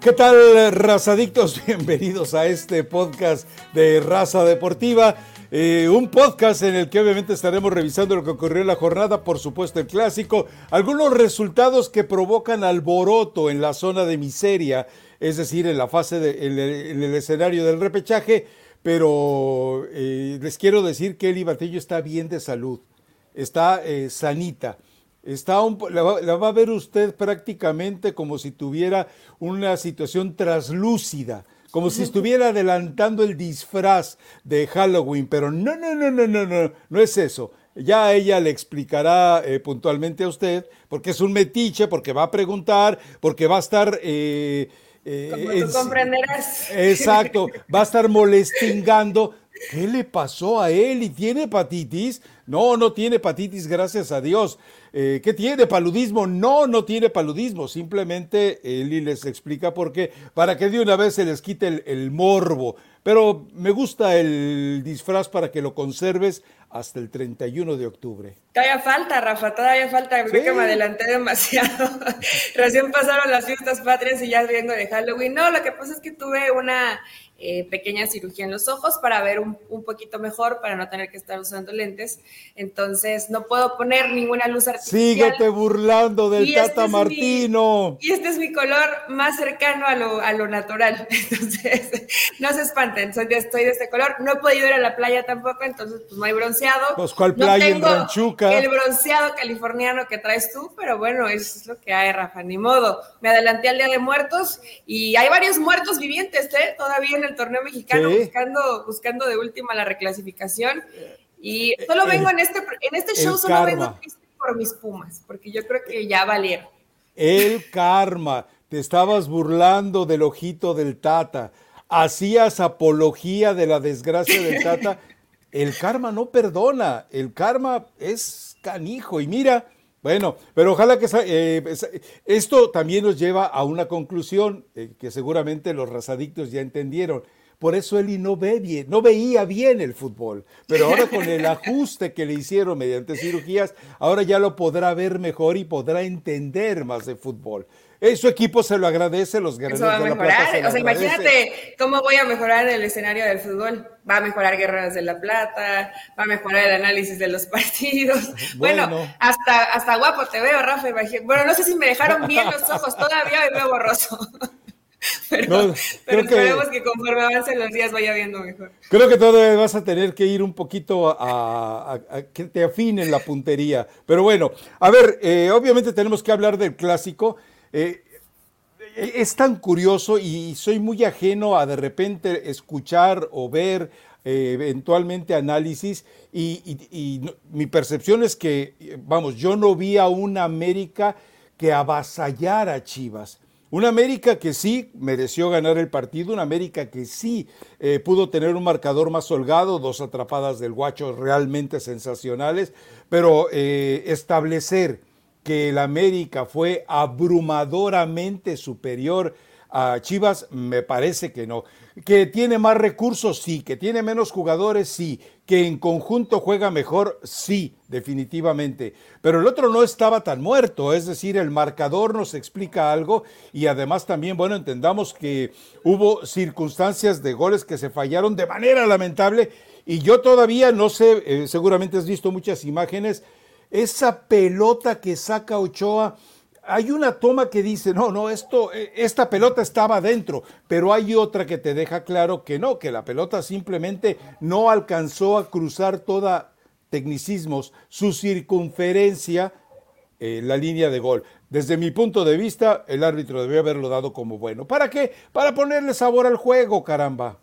¿Qué tal, razadictos? Bienvenidos a este podcast de Raza Deportiva. Eh, un podcast en el que obviamente estaremos revisando lo que ocurrió en la jornada, por supuesto el clásico, algunos resultados que provocan alboroto en la zona de miseria, es decir, en la fase, de, en, el, escenario del repechaje, pero eh, les quiero decir que Eli Batillo está bien de salud, está eh, sanita. Está la, va, a ver usted prácticamente como si tuviera una situación traslúcida, como si estuviera adelantando el disfraz de Halloween, pero no, no, no, no, no, no, no es eso. Ya ella le explicará eh, puntualmente a usted, porque es un metiche, porque va a preguntar, porque va a estar... Eh, eh, como tú comprenderás. Exacto, va a estar molestingando. ¿Qué le pasó a él? ¿Y tiene hepatitis? No, no tiene hepatitis, gracias a Dios. Eh, ¿Qué tiene paludismo? No, no tiene paludismo. Simplemente Eli les explica por qué, para que de una vez se les quite el, morbo. Pero me gusta el disfraz para que lo conserves hasta el 31 de octubre. Todavía falta, Rafa, todavía falta. Creo que me adelanté demasiado. Recién pasaron las fiestas patrias y ya viendo de Halloween. No, lo que pasa es que tuve una eh, pequeña cirugía en los ojos para ver un, poquito mejor, para no tener que estar usando lentes. Entonces, no puedo poner ninguna luz artificial. Síguete burlando del este Tata Martino. y este es mi color más cercano a lo, a lo natural. Entonces, no se espanten, soy de, estoy de este color. No he podido ir a la playa tampoco, entonces, pues no hay bronceado. Pues, ¿cuál playa en Ranchuca? El bronceado californiano que traes tú, pero bueno, eso es lo que hay, Rafa, ni modo. Me adelanté al Día de Muertos y hay varios muertos vivientes, ¿eh? Todavía en el torneo mexicano buscando, buscando de última la reclasificación. Y solo vengo en este, en este show, solo vengo por mis pumas, porque yo creo que ya valieron. El karma. Te estabas burlando del ojito del Tata. Hacías apología de la desgracia del Tata. El karma no perdona. El karma es canijo. Y mira, bueno, pero ojalá que eh, esto también nos lleva a una conclusión eh, que seguramente los razadictos ya entendieron. Por eso Eli no ve bien, no veía bien el fútbol. Pero ahora con el ajuste que le hicieron mediante cirugías, ahora ya lo podrá ver mejor y podrá entender más de fútbol. Eh, su equipo se lo agradece, los guerreros va a mejorar. De la o sea, imagínate cómo voy a mejorar el escenario del fútbol. Va a mejorar Guerreros de la Plata, va a mejorar el análisis de los partidos. Bueno, hasta, hasta guapo te veo, Rafa. Bueno, no sé si me dejaron bien los ojos, todavía me veo borroso. Pero, pero esperemos que, conforme avancen los días vaya viendo mejor. Creo que todavía vas a tener que ir un poquito a, que te afinen la puntería. Pero bueno, a ver, eh, obviamente tenemos que hablar del clásico. Eh, es tan curioso y soy muy ajeno a de repente escuchar o ver eh, eventualmente análisis y, mi percepción es que, vamos, yo no vi a una América que avasallara a Chivas. Una América que sí mereció ganar el partido, una América que sí eh, pudo tener un marcador más holgado, dos atrapadas del guacho realmente sensacionales, pero establecer que el América fue abrumadoramente superior a Chivas, me parece que no. Que tiene más recursos, sí. Que tiene menos jugadores, sí. Que en conjunto juega mejor, sí, definitivamente. Pero el otro no estaba tan muerto, es decir, el marcador nos explica algo y además también, bueno, entendamos que hubo circunstancias de goles que se fallaron de manera lamentable y yo todavía no sé, eh, seguramente has visto muchas imágenes esa pelota que saca Ochoa, hay una toma que dice, no, no, esto, eh, esta pelota estaba adentro, pero hay otra que te deja claro que no, que la pelota simplemente no alcanzó a cruzar toda tecnicismos, su circunferencia, eh, la línea de gol. Desde mi punto de vista, el árbitro debió haberlo dado como bueno. ¿Para qué? Para ponerle sabor al juego, caramba.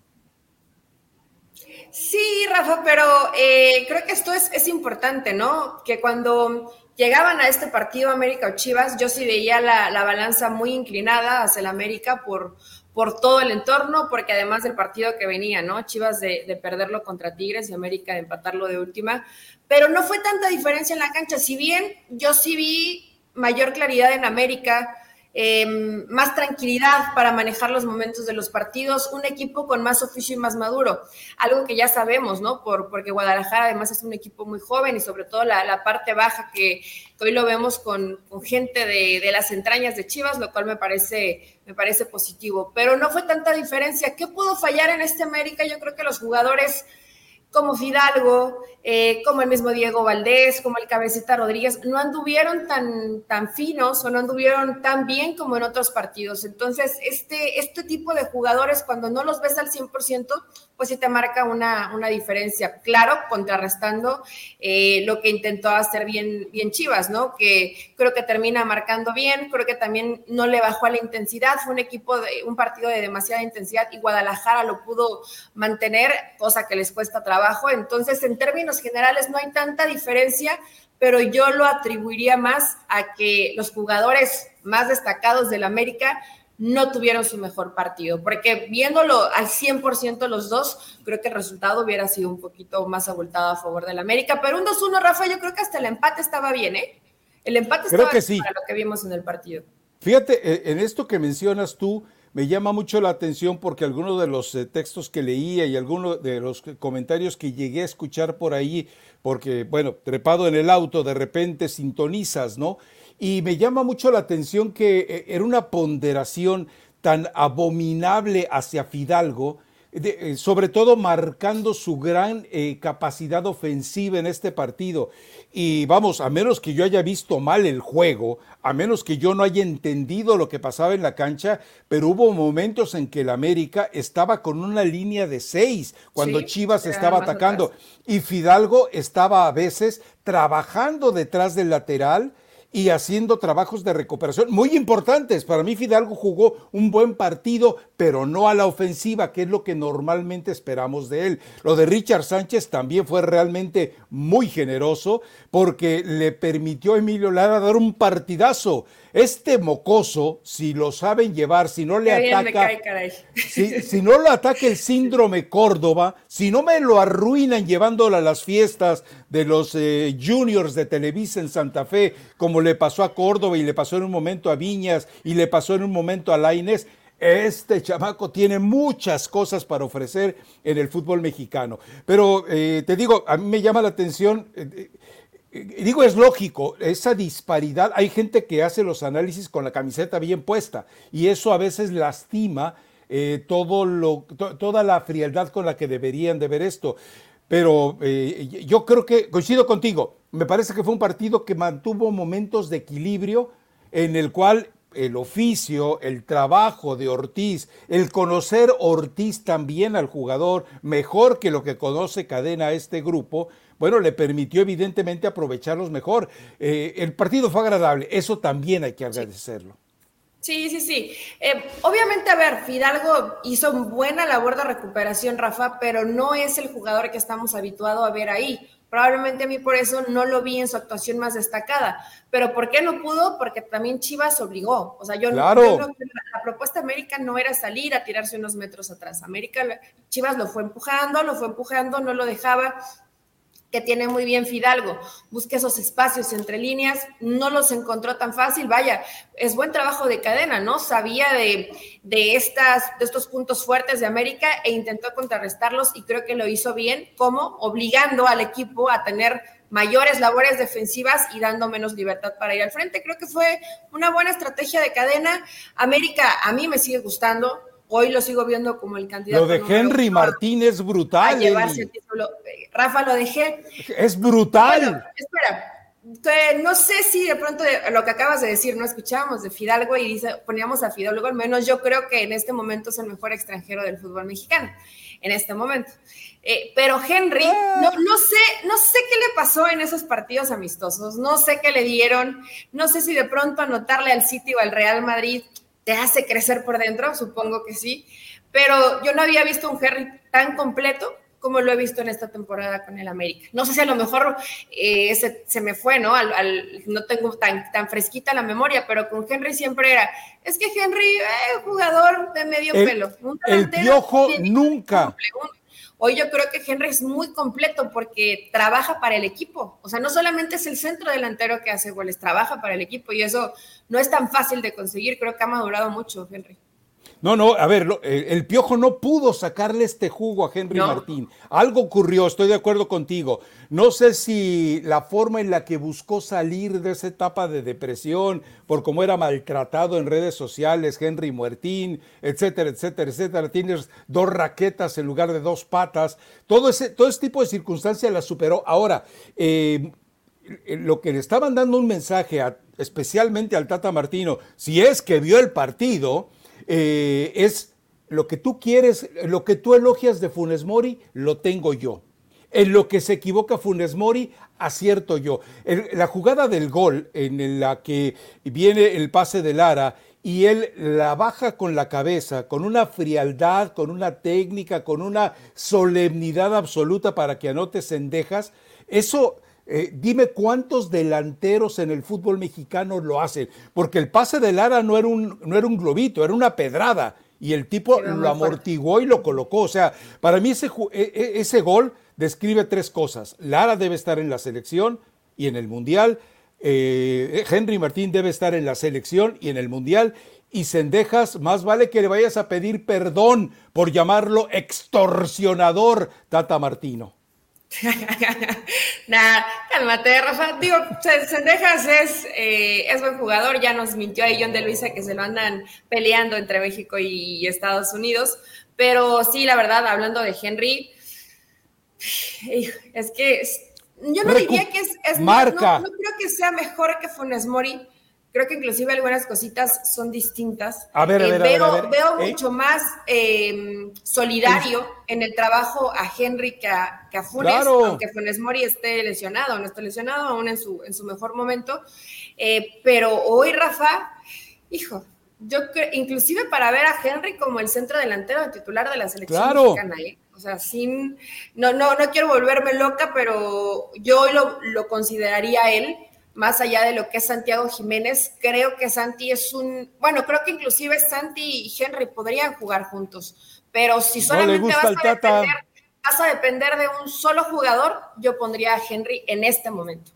Sí, Rafa, pero eh, creo que esto es, importante, ¿no? Que cuando llegaban a este partido América o Chivas, yo sí veía la, balanza muy inclinada hacia el América por, por todo el entorno, porque además del partido que venía, ¿no? Chivas de, de, perderlo contra Tigres y América de empatarlo de última, pero no fue tanta diferencia en la cancha. Si bien yo sí vi mayor claridad en América, Em, más tranquilidad para manejar los momentos de los partidos, un equipo con más oficio y más maduro, algo que ya sabemos, ¿no? Por, porque Guadalajara además es un equipo muy joven y sobre todo la, parte baja que, hoy lo vemos con, gente de, de, las entrañas de Chivas, lo cual me parece, me parece positivo. Pero no fue tanta diferencia. ¿Qué pudo fallar en este América? Yo creo que los jugadores como Fidalgo, eh, como el mismo Diego Valdés, como el Cabecita Rodríguez, no anduvieron tan, tan finos o no anduvieron tan bien como en otros partidos. Entonces, este, este tipo de jugadores, cuando no los ves al 100%, pues sí te marca una, una diferencia. Claro, contrarrestando eh, lo que intentó hacer bien, bien Chivas, ¿no? Que creo que termina marcando bien, creo que también no le bajó a la intensidad, fue un equipo, de un partido de demasiada intensidad y Guadalajara lo pudo mantener, cosa que les cuesta trabajo. Entonces, en términos generales, no hay tanta diferencia, pero yo lo atribuiría más a que los jugadores más destacados del América no tuvieron su mejor partido, porque viéndolo al 100% los dos, creo que el resultado hubiera sido un poquito más abultado a favor del América, pero un 2-1, Rafa, yo creo que hasta el empate estaba bien, ¿eh? El empate estaba que bien para lo que vimos en el partido. Fíjate, eh, en esto que mencionas tú, me llama mucho la atención porque algunos de los eh, textos que leía y algunos de los comentarios que llegué a escuchar por ahí, porque, bueno, trepado en el auto, de repente sintonizas, ¿no? Y me llama mucho la atención que eh, era una ponderación tan abominable hacia Fidalgo, eh, sobre todo marcando su gran eh, capacidad ofensiva en este partido. Y vamos, a menos que yo haya visto mal el juego, a menos que yo no haya entendido lo que pasaba en la cancha, pero hubo momentos en que el América estaba con una línea de seis cuando Chivas estaba atacando y Fidalgo estaba a veces trabajando detrás del lateral y haciendo trabajos de recuperación muy importantes. Para mí Fidalgo jugó un buen partido, pero no a la ofensiva, que es lo que normalmente esperamos de él. Lo de Richard Sánchez también fue realmente muy generoso porque le permitió a Emilio Lara dar un partidazo. Este mocoso, si lo saben llevar, si no le ataca, si, si, no lo ataca el síndrome Córdoba, si no me lo arruinan llevándolo a las fiestas de los eh, juniors de Televisa en Santa Fe, como le pasó a Córdoba y le pasó en un momento a Viñas y le pasó en un momento a Laines, este chamaco tiene muchas cosas para ofrecer en el fútbol mexicano. Pero eh, te digo, a mí me llama la atención. Eh, digo, es lógico, esa disparidad, hay gente que hace los análisis con la camiseta bien puesta y eso a veces lastima eh, todo lo, toda la frialdad con la que deberían de ver esto. Pero eh, yo creo que, coincido contigo, me parece que fue un partido que mantuvo momentos de equilibrio en el cual el oficio, el trabajo de Ortiz, el conocer Ortiz también al jugador mejor que lo que conoce Cadena a este grupo, bueno, le permitió evidentemente aprovecharlos mejor. Eh, el partido fue agradable, eso también hay que agradecerlo. Sí, sí, sí. Eh, obviamente, a ver, Fidalgo hizo buena labor de recuperación, Rafa, pero no es el jugador que estamos habituados a ver ahí. Probablemente a mí por eso no lo vi en su actuación más destacada. Pero ¿por qué no pudo? Porque también Chivas obligó. O sea, yo, claro. no, la propuesta de América no era salir a tirarse unos metros atrás. América, Chivas lo fue empujando, lo fue empujando, no lo dejaba que tiene muy bien Fidalgo. Busque esos espacios entre líneas, no los encontró tan fácil. Vaya, es buen trabajo de cadena, ¿no? Sabía de, de, estas, de estos puntos fuertes de América e intentó contrarrestarlos y creo que lo hizo bien, como obligando al equipo a tener mayores labores defensivas y dando menos libertad para ir al frente. Creo que fue una buena estrategia de cadena. América a mí me sigue gustando Hoy lo sigo viendo como el candidato. Lo de Henry Martín es brutal. Rafa, lo dejé. Es brutal. espera, no sé si de pronto lo que acabas de decir, no escuchábamos de Fidalgo y dice, poníamos a Fidalgo, al menos yo creo que en este momento es el mejor extranjero del fútbol mexicano, en este momento. Eh, pero Henry, ah. no, no, sé, no sé qué le pasó en esos partidos amistosos, no sé qué le dieron, no sé si de pronto anotarle al City o al Real Madrid te hace crecer por dentro, supongo que sí, pero yo no había visto un Henry tan completo como lo he visto en esta temporada con el América. No sé si a lo mejor eh, se, me fue, ¿no? Al, no tengo tan, tan fresquita la memoria, pero con Henry siempre era, es que Henry, eh, jugador de medio pelo. el piojo nunca Hoy yo creo que Henry es muy completo porque trabaja para el equipo. O sea, no solamente es el centro delantero que hace goles, trabaja para el equipo y eso no es tan fácil de conseguir. Creo que ha madurado mucho Henry. No, no, a ver, el, Piojo no pudo sacarle este jugo a Henry Martín. Algo ocurrió, estoy de acuerdo contigo. No sé si la forma en la que buscó salir de esa etapa de depresión, por cómo era maltratado en redes sociales, Henry Martín, etcétera, etcétera, etcétera. Tienes dos raquetas en lugar de dos patas. Todo ese, todo ese tipo de circunstancias la superó. Ahora, eh, lo que le estaban dando un mensaje especialmente al Tata Martino, si es que vio el partido, eh, es lo que tú quieres, lo que tú elogias de Funes Mori, lo tengo yo. En lo que se equivoca Funes Mori, acierto yo. la jugada del gol en la que viene el pase de Lara y él la baja con la cabeza, con una frialdad, con una técnica, con una solemnidad absoluta para que anotes cendejas, eso eh, dime cuántos delanteros en el fútbol mexicano lo hacen, porque el pase de Lara no era un, no era un globito, era una pedrada y el tipo lo amortiguó y lo colocó. O sea, para mí ese, e, e, ese gol describe tres cosas. Lara debe estar en la selección y en el Mundial. Eh, Henry Martín debe estar en la selección y en el Mundial. Y Cendejas, más vale que le vayas a pedir perdón por llamarlo extorsionador, Tata Martino. Nada, cálmate, Rafa. Digo, Sendejas es, eh, es buen jugador. Ya nos mintió ahí John de Luisa que se lo andan peleando entre México y Estados Unidos. Pero sí, la verdad, hablando de Henry, es que yo no diría que es, marca. No, no, creo que sea mejor que Funes Mori Creo que inclusive algunas cositas son distintas. A ver, a eh, ver, veo, a ver, veo ¿Eh? mucho más em, solidario en el trabajo a Henry que a, Funes, aunque Funes Mori esté lesionado, no esté lesionado aún en su, en su mejor momento. Eh, pero hoy, Rafa, hijo, yo creo, inclusive para ver a Henry como el centro delantero titular de la selección mexicana, o sea, sin, no, no, no quiero volverme loca, pero yo hoy lo, lo consideraría él más allá de lo que es Santiago Jiménez, creo que Santi es un, bueno, creo que inclusive Santi y Henry podrían jugar juntos, pero si solamente vas, a depender, vas a depender de un solo jugador, yo pondría a Henry en este momento.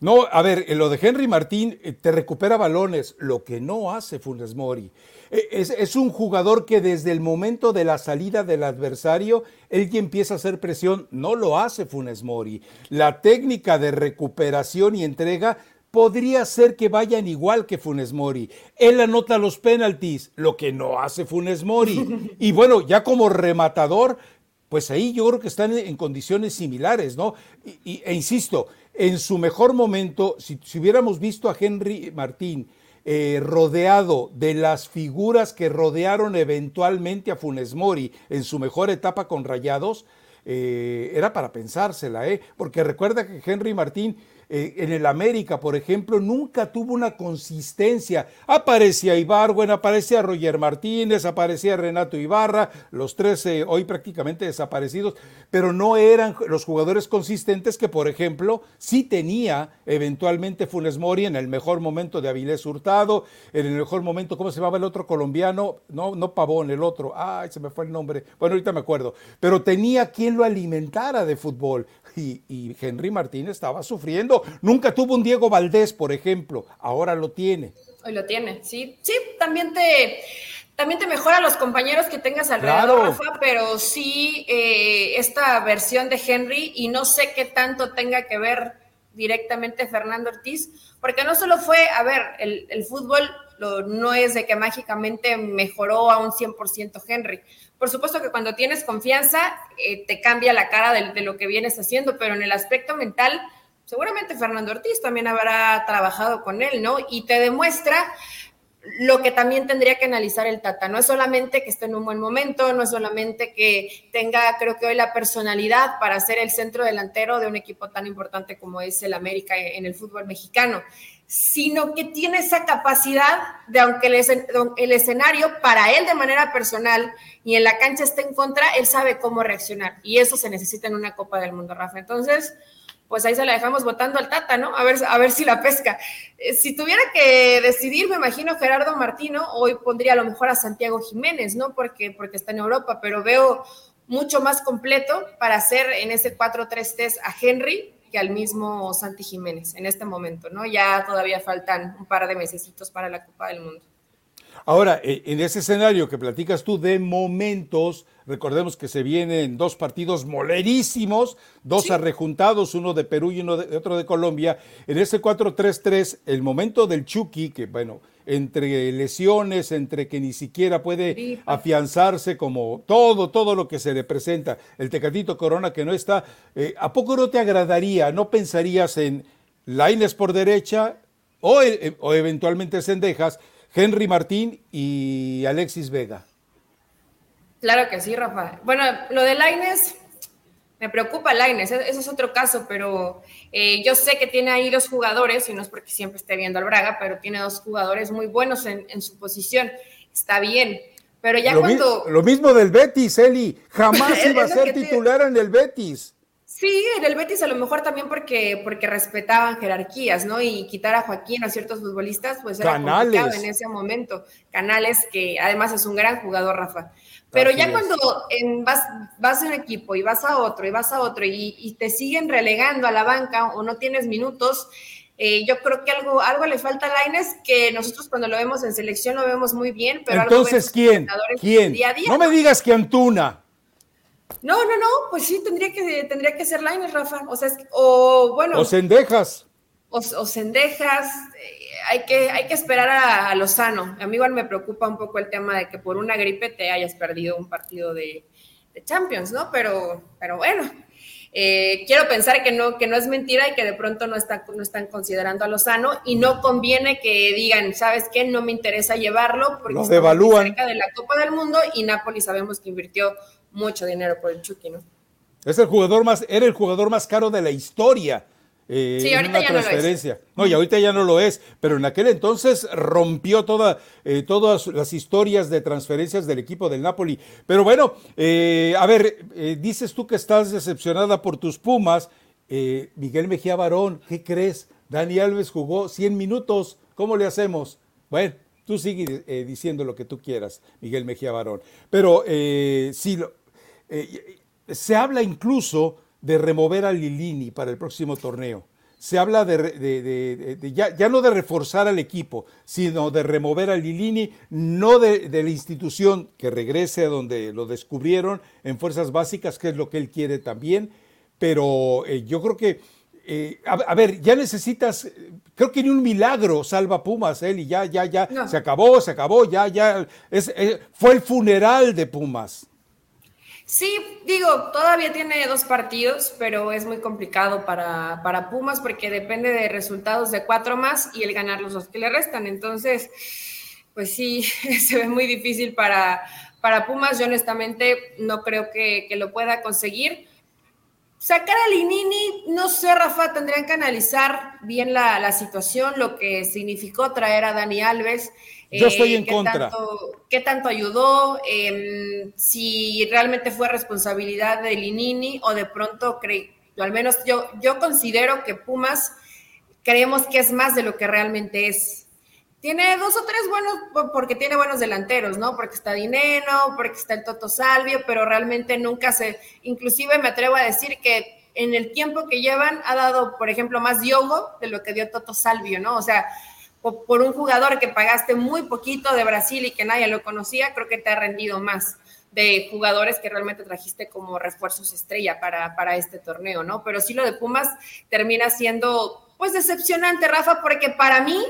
No, a ver, lo de Henry Martín eh, te recupera balones, lo que no hace Funes Mori. Eh, es, un jugador que desde el momento de la salida del adversario, él que empieza a hacer presión, no lo hace Funes Mori. La técnica de recuperación y entrega podría ser que vayan igual que Funes Mori. Él anota los penaltis, lo que no hace Funes Mori. Y bueno, ya como rematador, pues ahí yo creo que están en condiciones similares, ¿no? Y, e insisto, en su mejor momento, si, hubiéramos visto a Henry Martín eh, rodeado de las figuras que rodearon eventualmente a Funes Mori en su mejor etapa con Rayados, eh, era para pensársela, ¿eh? porque recuerda que Henry Martín eh, en el América, por ejemplo, nunca tuvo una consistencia. Aparecía Ibargüen, aparecía Roger Martínez, aparecía Renato Ibarra, los tres eh, hoy prácticamente desaparecidos, pero no eran los jugadores consistentes que, por ejemplo, sí tenía eventualmente Funes Mori en el mejor momento de Avilés Hurtado, en el mejor momento, ¿cómo se llamaba el otro colombiano? No, no Pavón, el otro, ay, se me fue el nombre, bueno, ahorita me acuerdo, pero tenía quien lo alimentara de fútbol y, Henry Martín estaba sufriendo. Nunca tuvo un Diego Valdés, por ejemplo, ahora lo tiene. Hoy lo tiene, sí. Sí, también te, también te mejora los compañeros que tengas alrededor, Rafa, pero sí eh, esta versión de Henry, y no sé qué tanto tenga que ver directamente Fernando Ortiz, porque no solo fue, a ver, el, el fútbol no es de que mágicamente mejoró a un 100% Henry. Por supuesto que cuando tienes confianza eh, te cambia la cara de, lo que vienes haciendo, pero en el aspecto mental, seguramente Fernando Ortiz también habrá trabajado con él, ¿no? Y te demuestra lo que también tendría que analizar el Tata. No es solamente que esté en un buen momento, no es solamente que tenga, creo que hoy, la personalidad para ser el centro delantero de un equipo tan importante como es el América en el fútbol mexicano sino que tiene esa capacidad de, aunque el, escenario para él de manera personal y en la cancha esté en contra, él sabe cómo reaccionar. Y eso se necesita en una Copa del Mundo, Rafa. Entonces, pues ahí se la dejamos votando al Tata, ¿no? A ver, a ver si la pesca. Eh, si tuviera que decidir, me imagino Gerardo Martino, hoy pondría a lo mejor a Santiago Jiménez, ¿no? Porque, porque está en Europa, pero veo mucho más completo para hacer en ese 4-3-3 a Henry que al mismo Santi Jiménez en este momento, ¿no? Ya todavía faltan un par de mesecitos para la Copa del Mundo. Ahora, eh, en ese escenario que platicas tú de momentos, recordemos que se vienen dos partidos molerísimos, dos arrejuntados, uno de Perú y uno de, otro de Colombia. En ese 4-3-3, el momento del Chucky, que bueno, entre lesiones, entre que ni siquiera puede afianzarse como todo, todo lo que se le presenta, el Tecatito Corona que no está, eh, ¿a poco no te agradaría, no pensarías en Laines por derecha o, eh, o eventualmente Sendejas? Henry Martín y Alexis Vega. Claro que sí, Rafa. Bueno, lo de Laines, me preocupa Laines, e-, eso es otro caso, pero eh, yo sé que tiene ahí dos jugadores, y no es porque siempre esté viendo al Braga, pero tiene dos jugadores muy buenos en, su posición. Está bien. Pero ya cuando. lo mismo del Betis, Eli. Jamás iba a ser titular en el Betis. Sí, en el Betis a lo mejor también porque, porque respetaban jerarquías, ¿no? Y quitar a Joaquín a ciertos futbolistas, pues era complicado en ese momento. Canales, que además es un gran jugador, Rafa. Pero ya cuando vas, vas a un equipo y vas a otro y vas a otro y, te siguen relegando a la banca o no tienes minutos, eh, yo creo que algo, algo le falta a Laines que nosotros cuando lo vemos en selección lo vemos muy bien, pero Entonces, ¿quién? ¿Quién? no me digas que Antuna. No, no, no, pues sí, tendría que, tendría que ser Laines, Rafa. O sea, o bueno. O Cendejas. O, o Cendejas. Eh, hay, que, hay que esperar a, Lozano. A mí igual me preocupa un poco el tema de que por una gripe te hayas perdido un partido de, Champions, ¿no? Pero, pero bueno. Eh, quiero pensar que no, que no es mentira y que de pronto no, está, no están considerando a Lozano y no conviene que digan, ¿sabes qué? No me interesa llevarlo porque cerca de la Copa del Mundo y Napoli sabemos que invirtió mucho dinero por el Chucky, ¿no? Es el jugador más, era el jugador más caro de la historia. Eh, sí, ahorita ya transferencia. no lo es. No, y ahorita ya no lo es, pero en aquel entonces rompió toda, eh, todas las historias de transferencias del equipo del Napoli. Pero bueno, eh, a ver, dices tú que estás decepcionada por tus Pumas. Miguel Mejía Barón, ¿qué crees? Dani Alves jugó 100 minutos, ¿cómo le hacemos? Bueno, tú sigue diciendo lo que tú quieras, Miguel Mejía Barón. Pero sí, eh, se habla incluso de remover a Lilini para el próximo torneo. Se habla de, ya, no de reforzar al equipo, sino de remover a Lilini, no de, la institución que regrese a donde lo descubrieron en fuerzas básicas, que es lo que él quiere también. Pero eh, yo creo que, eh, a, ver, ya necesitas, creo que ni un milagro salva Pumas, él, y ya, ya, ya, se acabó, se acabó, ya, ya, es, fue el funeral de Pumas. Sí, digo, todavía tiene dos partidos, pero es muy complicado para, para, Pumas porque depende de resultados de cuatro más y el ganar los dos que le restan. Entonces, pues sí, se ve muy difícil para, para Pumas. Yo honestamente no creo que, lo pueda conseguir. Sacar a Linini, no sé, Rafa, tendrían que analizar bien la, la situación, lo que significó traer a Dani Alves. Yo estoy en eh, contra. ¿Qué tanto ayudó? Em, si realmente fue responsabilidad de Linini o de pronto, al menos yo, yo considero que Pumas creemos que es más de lo que realmente es. Tiene dos o tres buenos, porque tiene buenos delanteros, ¿no? Porque está Dineno, porque está el Toto Salvio, pero realmente nunca se, inclusive me atrevo a decir que en el tiempo que llevan ha dado, por ejemplo, más Diogo de lo que dio Toto Salvio, ¿no? O sea, por un jugador que pagaste muy poquito de Brasil y que nadie lo conocía, creo que te ha rendido más de jugadores que realmente trajiste como refuerzos estrella para, para este torneo, ¿no? Pero sí lo de Pumas termina siendo, pues, decepcionante, Rafa, porque para mí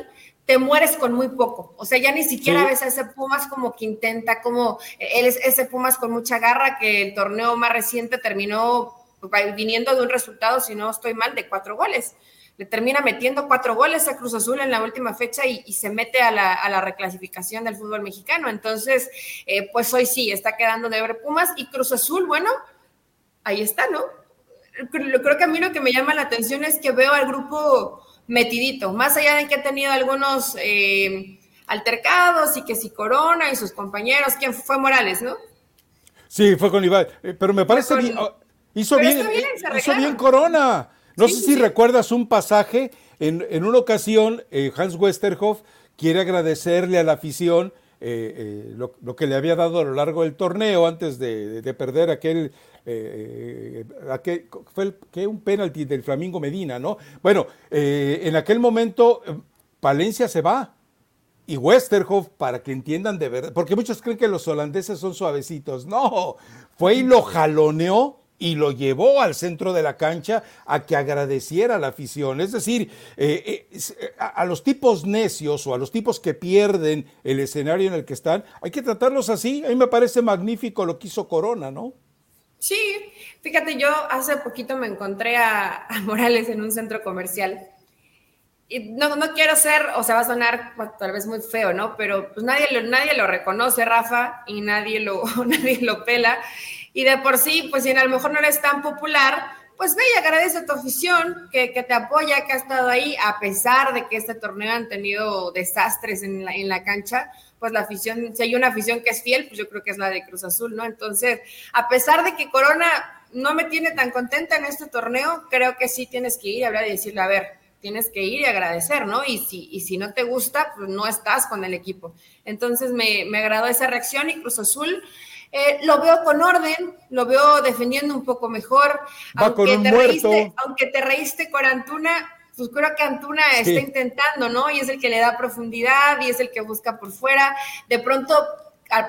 te mueres con muy poco. O sea, ya ni siquiera ves a ese Pumas como que intenta, como él es ese Pumas con mucha garra, que el torneo más reciente terminó viniendo de un resultado, si no estoy mal, de cuatro goles le termina metiendo cuatro goles a Cruz Azul en la última fecha y, se mete a la, reclasificación del fútbol mexicano. Entonces, eh, pues hoy sí, está quedando de ver Pumas y Cruz Azul, bueno, ahí está, ¿no? Creo que a mí lo que me llama la atención es que veo al grupo metidito, más allá de que ha tenido algunos eh, altercados y que si Corona y sus compañeros, ¿quién fue Morales, no? Sí, fue con Iván, eh, pero me parece que hizo bien, hizo bien Corona. No sé si recuerdas un pasaje, en, una ocasión eh, Hans Westerhoff quiere agradecerle a la afición eh, lo, que le había dado a lo largo del torneo antes de, perder aquel, aquel, fue que un penalti del Flamingo Medina, ¿no? Bueno, en aquel momento Palencia se va y Westerhoff, para que entiendan de verdad, porque muchos creen que los holandeses son suavecitos. No, fue y lo jaloneó y lo llevó al centro de la cancha a que agradeciera la afición. Es decir, eh, eh, eh, a, los tipos necios o a los tipos que pierden el escenario en el que están, hay que tratarlos así. A mí me parece magnífico lo que hizo Corona, ¿no? Sí, fíjate, yo hace poquito me encontré a Morales en un centro comercial no, no quiero ser, o sea, va a sonar tal vez muy feo, ¿no? Pero pues nadie lo, nadie lo reconoce, Rafa, y nadie lo, nadie lo pela. Y de por sí, pues si a lo mejor no eres tan popular, pues ve y agradece a tu afición que, que, te apoya, que ha estado ahí, a pesar de que este torneo han tenido desastres en la, en la cancha, pues la afición, si hay una afición que es fiel, pues yo creo que es la de Cruz Azul, ¿no? Entonces, a pesar de que Corona no me tiene tan contenta en este torneo, creo que sí tienes que ir a hablar y decirle, a ver, tienes que ir y agradecer, ¿no? Y si, y si no te gusta, pues no estás con el equipo. Entonces me, me agradó esa reacción y Cruz Azul eh, lo veo con orden, lo veo defendiendo un poco mejor. aunque, te reíste, aunque te reíste con Antuna, pues creo que Antuna está intentando, ¿no? Y es el que le da profundidad y es el que busca por fuera. De pronto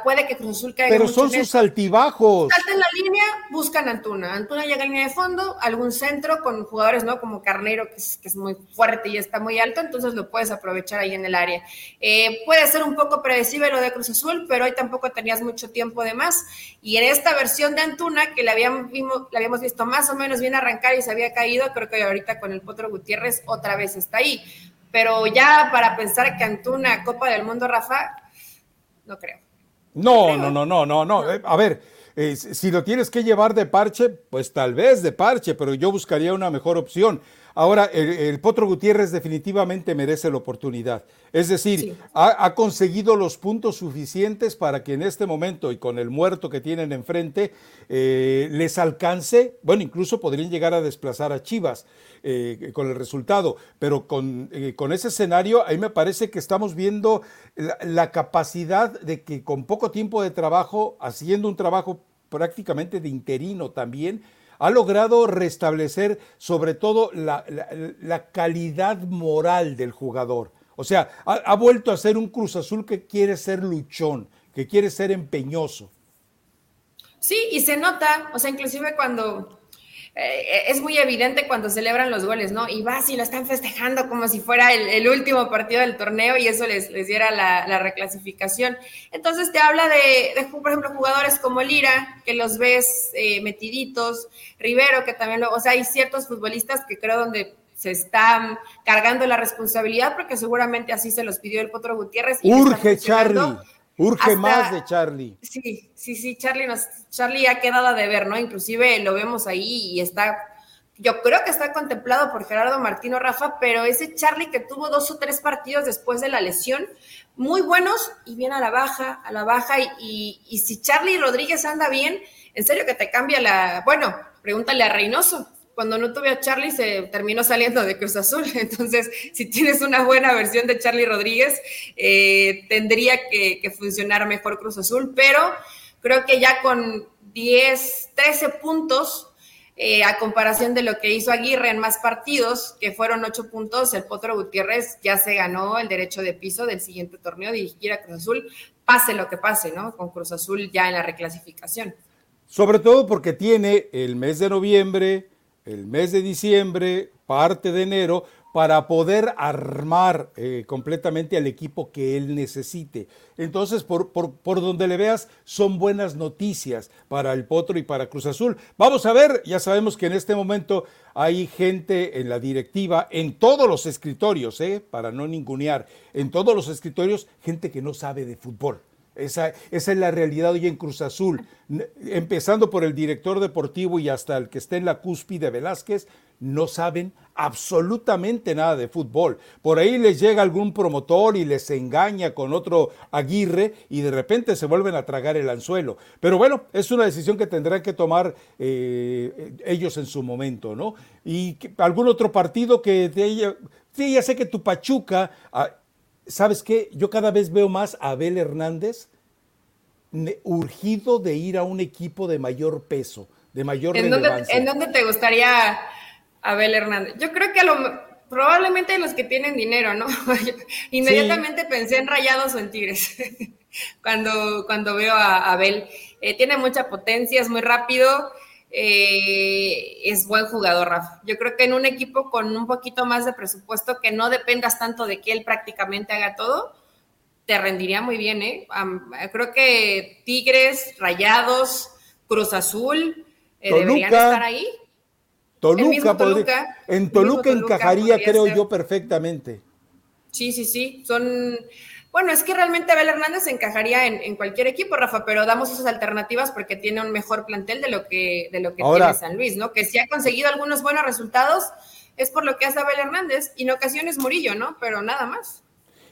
puede que Cruz Azul caiga. Pero son sus altibajos. Salten la línea, buscan a Antuna. Antuna llega a línea de fondo, algún centro con jugadores, ¿no? Como Carnero, que es, muy fuerte y está muy alto, entonces lo puedes aprovechar ahí en el área. Eh, puede ser un poco predecible lo de Cruz Azul, pero hoy tampoco tenías mucho tiempo de más. Y en esta versión de Antuna, que la habíamos, la habíamos visto más o menos bien arrancar y se había caído, creo que ahorita con el Potro Gutiérrez otra vez está ahí. Pero ya para pensar que Antuna, Copa del Mundo, Rafa, no creo. No, no, no, no, no, no. Eh, a ver, eh, si lo tienes que llevar de parche, pues tal vez de parche, pero yo buscaría una mejor opción. Ahora, el, Potro Gutiérrez definitivamente merece la oportunidad. Es decir, ha, conseguido los puntos suficientes para que en este momento y con el muerto que tienen enfrente eh, les alcance, bueno, incluso podrían llegar a desplazar a Chivas eh, con el resultado, pero con, eh, con, ese escenario, ahí me parece que estamos viendo la capacidad de que con poco tiempo de trabajo, haciendo un trabajo prácticamente de interino también, ha logrado restablecer sobre todo la, calidad moral del jugador. O sea, ha, vuelto a ser un Cruz Azul que quiere ser luchón, que quiere ser empeñoso. Sí, y se nota, o sea, inclusive cuando eh, es muy evidente cuando celebran los goles, ¿no? Y vas y lo están festejando como si fuera el, último partido del torneo y eso les, les diera la, reclasificación. Entonces te habla de, por ejemplo, jugadores como Lira, que los ves eh, metiditos, Rivero, que también lo, o sea, hay ciertos futbolistas que creo donde se están cargando la responsabilidad porque seguramente así se los pidió el Potro Gutiérrez. Urge, Charlie Urge más de Charlie. Sí, sí, sí, Charlie, nos, Charlie ha quedado de ver, ¿no? Inclusive lo vemos ahí y está, yo creo que está contemplado por Gerardo Martino Rafa, pero ese Charlie que tuvo dos o tres partidos después de la lesión, muy buenos y bien a la baja, a la baja, y, y si Charlie Rodríguez anda bien, en serio que te cambia la, bueno, pregúntale a Reynoso, cuando no tuve a Charlie se terminó saliendo de Cruz Azul. Entonces, si tienes una buena versión de Charlie Rodríguez, eh, tendría que, funcionar mejor Cruz Azul, pero creo que ya con 10, 13 puntos, eh, a comparación de lo que hizo Aguirre en más partidos, que fueron 8 puntos, el Potro Gutiérrez ya se ganó el derecho de piso del siguiente torneo, dirigir a Cruz Azul, pase lo que pase, ¿no? Con Cruz Azul ya en la reclasificación. Sobre todo porque tiene el mes de noviembre, el mes de diciembre, parte de enero, para poder armar eh, completamente al equipo que él necesite. Entonces, por, por, donde le veas, son buenas noticias para el Potro y para Cruz Azul. Vamos a ver, ya sabemos que en este momento hay gente en la directiva, en todos los escritorios, eh, para no ningunear, en todos los escritorios, gente que no sabe de fútbol. Esa, es la realidad hoy en Cruz Azul. Empezando por el director deportivo y hasta el que esté en la cúspide Velázquez, no saben absolutamente nada de fútbol. Por ahí les llega algún promotor y les engaña con otro Aguirre y de repente se vuelven a tragar el anzuelo. Pero bueno, es una decisión que tendrán que tomar eh, ellos en su momento, ¿no? Y algún otro partido que de ella, sí, ya sé que tu Pachuca... ¿sabes qué? Yo cada vez veo más a Abel Hernández urgido de ir a un equipo de mayor peso, de mayor ¿En relevancia. Dónde, ¿En dónde te gustaría Abel Hernández? Yo creo que a lo, probablemente los que tienen dinero, ¿no? Inmediatamente pensé en Rayados o en Tigres cuando, cuando veo a Abel. Eh, tiene mucha potencia, es muy rápido, eh, es buen jugador, Rafa. Yo creo que en un equipo con un poquito más de presupuesto, que no dependas tanto de que él prácticamente haga todo, te rendiría muy bien, ¿eh? creo que Tigres, Rayados, Cruz Azul eh, deberían estar ahí. Toluca, Toluca en Toluca, encajaría, creo yo, perfectamente. Sí, sí, sí. Son. Bueno, es que realmente Abel Hernández encajaría en, cualquier equipo, Rafa, pero damos esas alternativas porque tiene un mejor plantel de lo que, de lo que tiene San Luis, ¿no? Que si ha conseguido algunos buenos resultados, es por lo que hace Abel Hernández, y en ocasiones Murillo, ¿no? Pero nada más.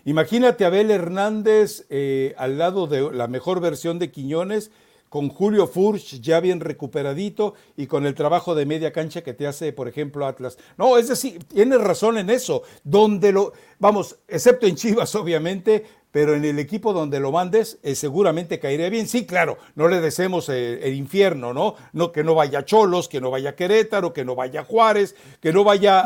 Imagínate a Abel Hernández eh, al lado de la mejor versión de Quiñones, con Julio Furch ya bien recuperadito y con el trabajo de media cancha que te hace, por ejemplo, Atlas. No, es decir, tienes razón en eso. Donde lo, vamos, excepto en Chivas, obviamente, pero en el equipo donde lo mandes, eh, seguramente caería bien. Sí, claro, no le deseemos el infierno, ¿no? No que no vaya Cholos, que no vaya Querétaro, que no vaya Juárez, que no vaya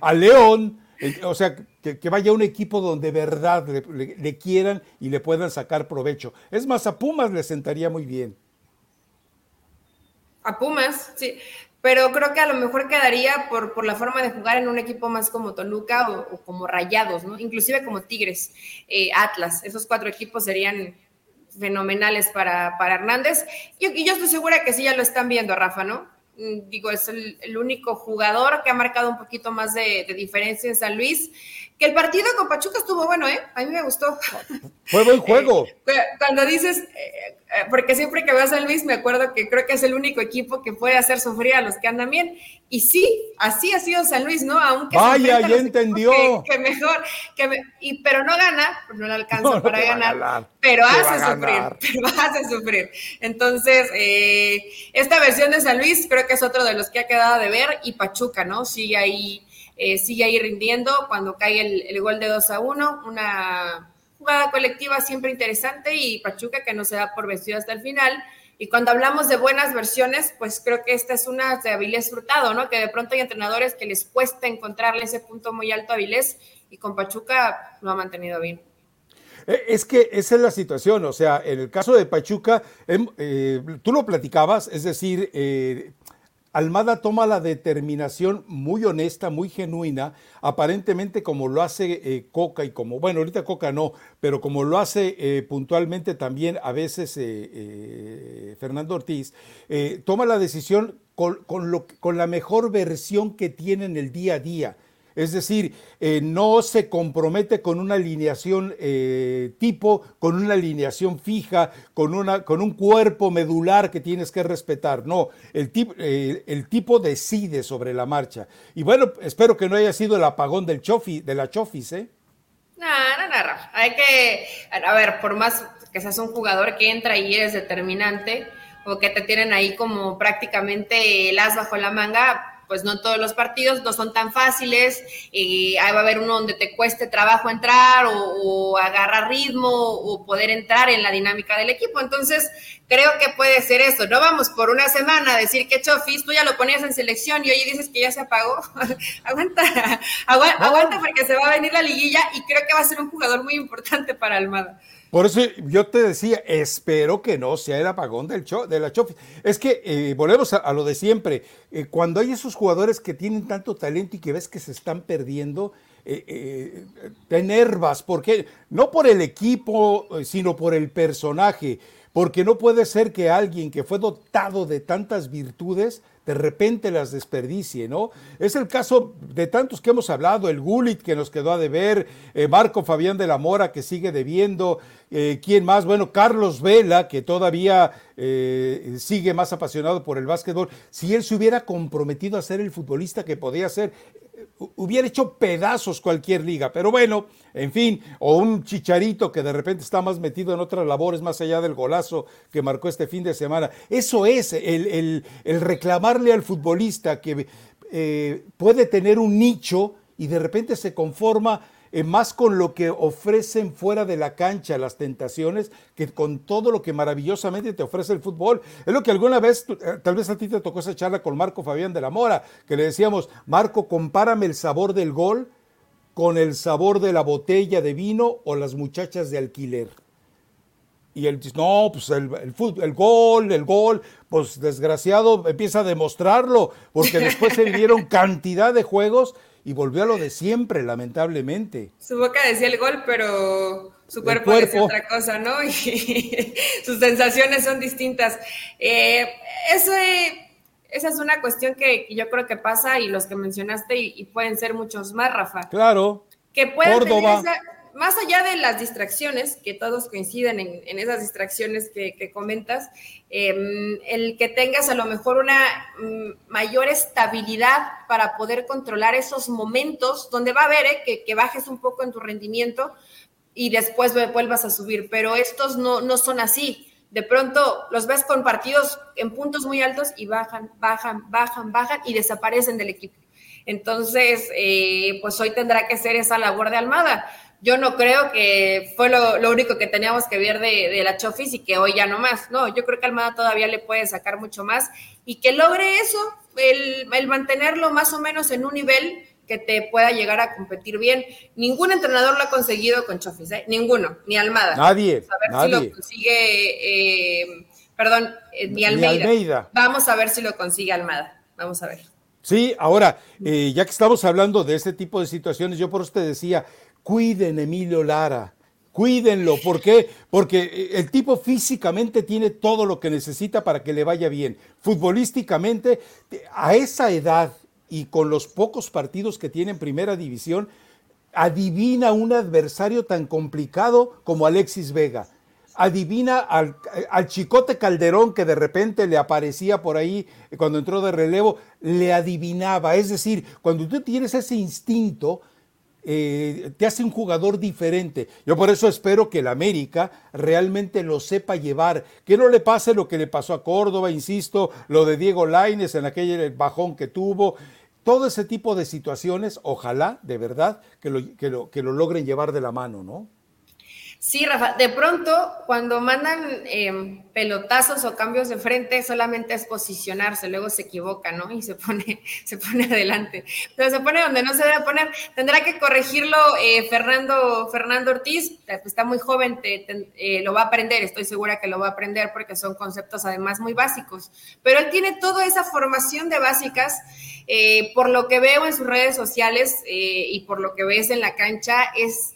a León o sea, que, vaya un equipo donde de verdad le, quieran y le puedan sacar provecho. Es más, a Pumas le sentaría muy bien. A Pumas, sí. Pero creo que a lo mejor quedaría por, por la forma de jugar en un equipo más como Toluca o, como Rayados, ¿no? Inclusive como Tigres, eh, Atlas. Esos cuatro equipos serían fenomenales para, para Hernández. Y, y yo estoy segura que sí ya lo están viendo, Rafa, ¿no? Mm, digo, es el, único jugador que ha marcado un poquito más de, diferencia en San Luis. Que el partido con Pachuca estuvo bueno, ¿eh? A mí me gustó. Fue buen juego. Eh, cuando dices, eh, eh, porque siempre que veo a San Luis me acuerdo que creo que es el único equipo que puede hacer sufrir a los que andan bien. Y sí, así ha sido San Luis, ¿no? Aunque Vaya, ya entendió. Que, mejor, que y, pero no gana, pues no le alcanza para ganar, pero hace sufrir, pero hace sufrir. Entonces, esta versión de San Luis creo que es otro de los que ha quedado de ver y Pachuca, ¿no? Sigue ahí, sigue ahí rindiendo cuando cae el, el gol de 2 a 1, una jugada colectiva siempre interesante y Pachuca que no se da por vencido hasta el final. Y cuando hablamos de buenas versiones, pues creo que esta es una de Avilés Frutado, ¿no? Que de pronto hay entrenadores que les cuesta encontrarle ese punto muy alto a Avilés y con Pachuca lo ha mantenido bien. Eh, es que esa es la situación, o sea, en el caso de Pachuca, em, eh, tú lo platicabas, es decir, eh, Almada toma la determinación muy honesta, muy genuina, aparentemente como lo hace eh, Coca y como, bueno, ahorita Coca no, pero como lo hace eh, puntualmente también a veces eh, Fernando Ortiz, toma la decisión con, con la mejor versión que tiene en el día a día. Es decir, eh, no se compromete con una alineación eh, tipo, con una alineación fija, con, una, con un cuerpo medular que tienes que respetar. No, el, eh, el tipo decide sobre la marcha. Y bueno, espero que no haya sido el apagón del chofi, de la Chofis, ¿eh? No, no, no, Hay que, a ver, por más que seas un jugador que entra y es determinante, o que te tienen ahí como prácticamente el as bajo la manga, pues no todos los partidos no son tan fáciles, y ahí va a haber uno donde te cueste trabajo entrar o, agarrar ritmo o poder entrar en la dinámica del equipo. Entonces, creo que puede ser eso. No vamos por una semana a decir que Chofis, tú ya lo ponías en selección y hoy dices que ya se apagó. aguanta, aguanta porque se va a venir la liguilla y creo que va a ser un jugador muy importante para Almada. Por eso yo te decía, espero que no sea el apagón del de la Chofis. Es que eh, volvemos a, lo de siempre. Eh, cuando hay esos jugadores que tienen tanto talento y que ves que se están perdiendo, eh, te enervas. porque No por el equipo, sino por el personaje. Porque no puede ser que alguien que fue dotado de tantas virtudes de repente las desperdicie, ¿no? Es el caso de tantos que hemos hablado, el Gulit que nos quedó a deber, eh, Marco Fabián de la Mora que sigue debiendo, eh, ¿quién más? Bueno, Carlos Vela que todavía eh, sigue más apasionado por el básquetbol. Si él se hubiera comprometido a ser el futbolista que podía ser, hubiera hecho pedazos cualquier liga, pero bueno, en fin, o un chicharito que de repente está más metido en otras labores más allá del golazo que marcó este fin de semana. Eso es el, reclamarle al futbolista que eh, puede tener un nicho y de repente se conforma más con lo que ofrecen fuera de la cancha las tentaciones que con todo lo que maravillosamente te ofrece el fútbol. Es lo que alguna vez, eh, tal vez a ti te tocó esa charla con Marco Fabián de la Mora, que le decíamos, Marco, compárame el sabor del gol con el sabor de la botella de vino o las muchachas de alquiler. Y él dice, no, pues el, el, el, gol, el gol, pues desgraciado empieza a demostrarlo, porque después se vivieron cantidad de juegos y volvió a lo de siempre, lamentablemente. Su boca decía el gol, pero su cuerpo, decía otra cosa, ¿no? Y sus sensaciones son distintas. Eh, eso, esa es una cuestión que yo creo que pasa y los que mencionaste y, pueden ser muchos más, Rafa. Claro. Que pueden Tener más allá de las distracciones, que todos coinciden en, esas distracciones que, comentas, em, el que tengas a lo mejor una mm, mayor estabilidad para poder controlar esos momentos donde va a haber eh, que, bajes un poco en tu rendimiento y después vuelvas a subir, pero estos no, no son así. De pronto los ves con partidos en puntos muy altos y bajan, bajan, bajan, bajan y desaparecen del equipo. Entonces, eh, pues hoy tendrá que ser esa labor de Almada yo no creo que fue lo, único que teníamos que ver de, la Chofis y que hoy ya no más. No, yo creo que Almada todavía le puede sacar mucho más y que logre eso, el, mantenerlo más o menos en un nivel que te pueda llegar a competir bien. Ningún entrenador lo ha conseguido con Chofis, ¿eh? ninguno, ni Almada. Nadie. Vamos a ver si lo consigue, eh, perdón, eh, ni, Almeida. Vamos a ver si lo consigue Almada. Vamos a ver. Sí, ahora, eh, ya que estamos hablando de este tipo de situaciones, yo por usted decía, cuiden Emilio Lara, cuídenlo. ¿Por qué? Porque eh, el tipo físicamente tiene todo lo que necesita para que le vaya bien. Futbolísticamente, a esa edad y con los pocos partidos que tiene en primera división, adivina un adversario tan complicado como Alexis Vega. Adivina al, al, Chicote Calderón que de repente le aparecía por ahí cuando entró de relevo, le adivinaba. Es decir, cuando tú tienes ese instinto, eh, te hace un jugador diferente. Yo por eso espero que el América realmente lo sepa llevar, que no le pase lo que le pasó a Córdoba, insisto, lo de Diego Laines en aquel bajón que tuvo. Todo ese tipo de situaciones, ojalá, de verdad, que lo, que lo, que lo logren llevar de la mano, ¿no? Sí, Rafa, de pronto cuando mandan em, pelotazos o cambios de frente solamente es posicionarse, luego se equivoca, ¿no? Y se pone, se pone adelante. Pero se pone donde no se debe poner. Tendrá que corregirlo eh, Fernando, Fernando Ortiz, eh, está muy joven, eh, lo va a aprender, estoy segura que lo va a aprender porque son conceptos además muy básicos. Pero él tiene toda esa formación de básicas, por lo que veo en sus redes sociales y por lo que ves en la cancha, es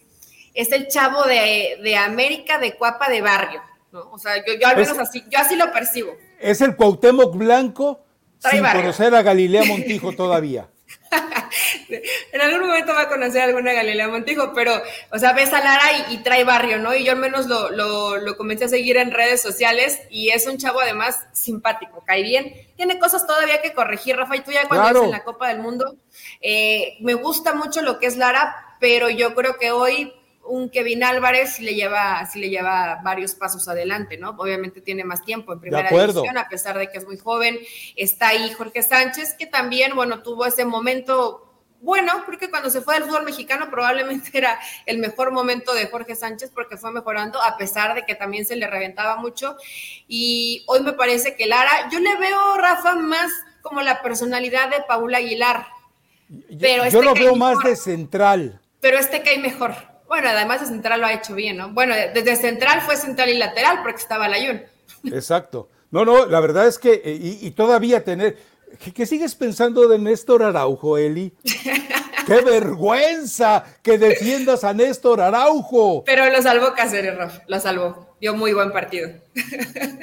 es el chavo de, América de Cuapa de Barrio, ¿no? O sea, yo, al menos así, yo así lo percibo. Es el Cuauhtémoc Blanco sin conocer a Galilea Montijo todavía. en algún momento va a conocer a alguna Galilea Montijo, pero, o sea, ves a Lara y, trae barrio, ¿no? Y yo al menos lo, lo, comencé a seguir en redes sociales y es un chavo además simpático, cae bien. Tiene cosas todavía que corregir, Rafa, y tú ya cuando en la Copa del Mundo. Eh, me gusta mucho lo que es Lara, pero yo creo que hoy un Kevin Álvarez si le lleva, si le lleva varios pasos adelante, ¿no? Obviamente tiene más tiempo en primera división, a pesar de que es muy joven. Está ahí Jorge Sánchez, que también, bueno, tuvo ese momento bueno, porque cuando se fue del fútbol mexicano probablemente era el mejor momento de Jorge Sánchez porque fue mejorando a pesar de que también se le reventaba mucho. Y hoy me parece que Lara, yo le veo, Rafa, más como la personalidad de Paula Aguilar. Pero yo este lo veo más de central. Pero este cae mejor. Bueno, además de central lo ha hecho bien, ¿no? Bueno, desde central fue central y lateral porque estaba la Jun. Exacto. No, no, la verdad es que, eh, y, todavía tener, ¿qué, sigues pensando de Néstor Araujo, Eli? ¡Qué vergüenza que defiendas a Néstor Araujo! Pero lo salvó Cáceres, Rafa, lo salvó dio muy buen partido.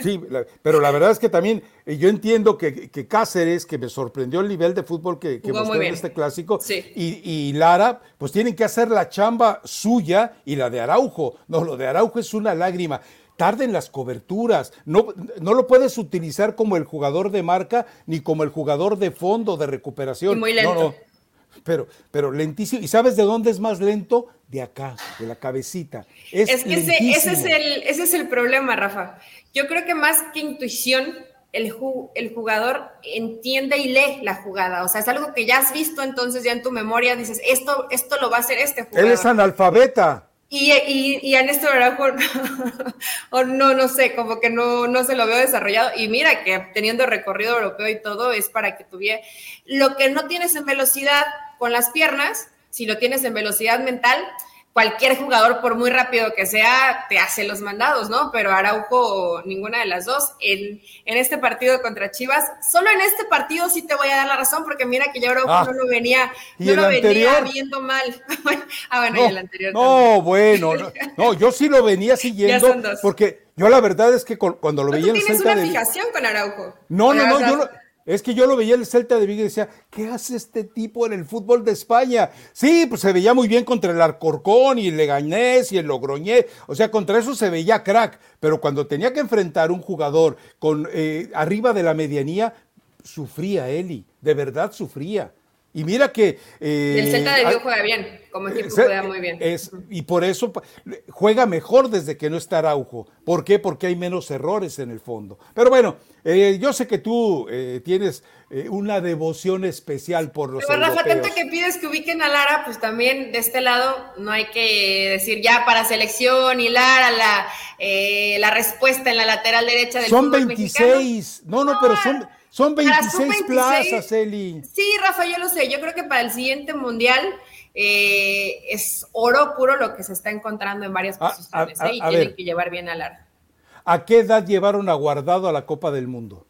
Sí, pero la verdad es que también eh, yo entiendo que, Cáceres, que me sorprendió el nivel de fútbol que, que mostró en este clásico, y, Lara, pues tienen que hacer la chamba suya y la de Araujo. No, lo de Araujo es una lágrima. Tarden las coberturas, no, no lo puedes utilizar como el jugador de marca ni como el jugador de fondo de recuperación. muy lento. Pero, pero lentísimo. ¿Y sabes de dónde es más lento? De acá, de la cabecita. Es, que ese, es el, ese es el problema, Rafa. Yo creo que más que intuición, el, el jugador entiende y lee la jugada. O sea, es algo que ya has visto, entonces ya en tu memoria dices, esto, esto lo va a hacer este jugador. Él es analfabeta. Y, y, y a Néstor Araujo, o no, no sé, como que no, no se lo veo desarrollado. Y mira que teniendo recorrido europeo y todo, es para que tuviera. Lo que no tienes en velocidad con las piernas, si lo tienes en velocidad mental, cualquier jugador, por muy rápido que sea, te hace los mandados, ¿no? Pero Araujo, ninguna de las dos. En, en este partido contra Chivas, solo en este partido sí te voy a dar la razón, porque mira que ya Araujo ah, no lo venía, no lo venía viendo mal. ah, bueno, no, y el anterior. No, bueno, no, yo sí lo venía siguiendo, porque yo la verdad es que cuando lo veía en tienes una fijación con Araujo. No, no, no, yo lo es que yo lo veía el Celta de Vigo y decía, ¿qué hace este tipo en el fútbol de España? Sí, pues se veía muy bien contra el Alcorcón y el Leganés y el Logroñé, o sea, contra eso se veía crack, pero cuando tenía que enfrentar un jugador con eh, arriba de la medianía, sufría Eli, de verdad sufría. Y mira que... Eh, el Celta de Vigo juega bien, como equipo juega muy bien. y por eso juega mejor desde que no está Araujo. ¿Por qué? Porque hay menos errores en el fondo. Pero bueno, eh, yo sé que tú eh, tienes una devoción especial por los Pero Rafa, tanto que pides que ubiquen a Lara, pues también de este lado no hay que decir ya para selección y Lara la, la respuesta en la lateral derecha del Son 26, no, no, pero son son 26, plazas, Eli. Sí, Rafa, yo lo sé. Yo creo que para el siguiente mundial eh, es oro puro lo que se está encontrando en varias posiciones ¿eh? y tienen que llevar bien al arco. ¿A qué edad llevaron a Guardado a la Copa del Mundo?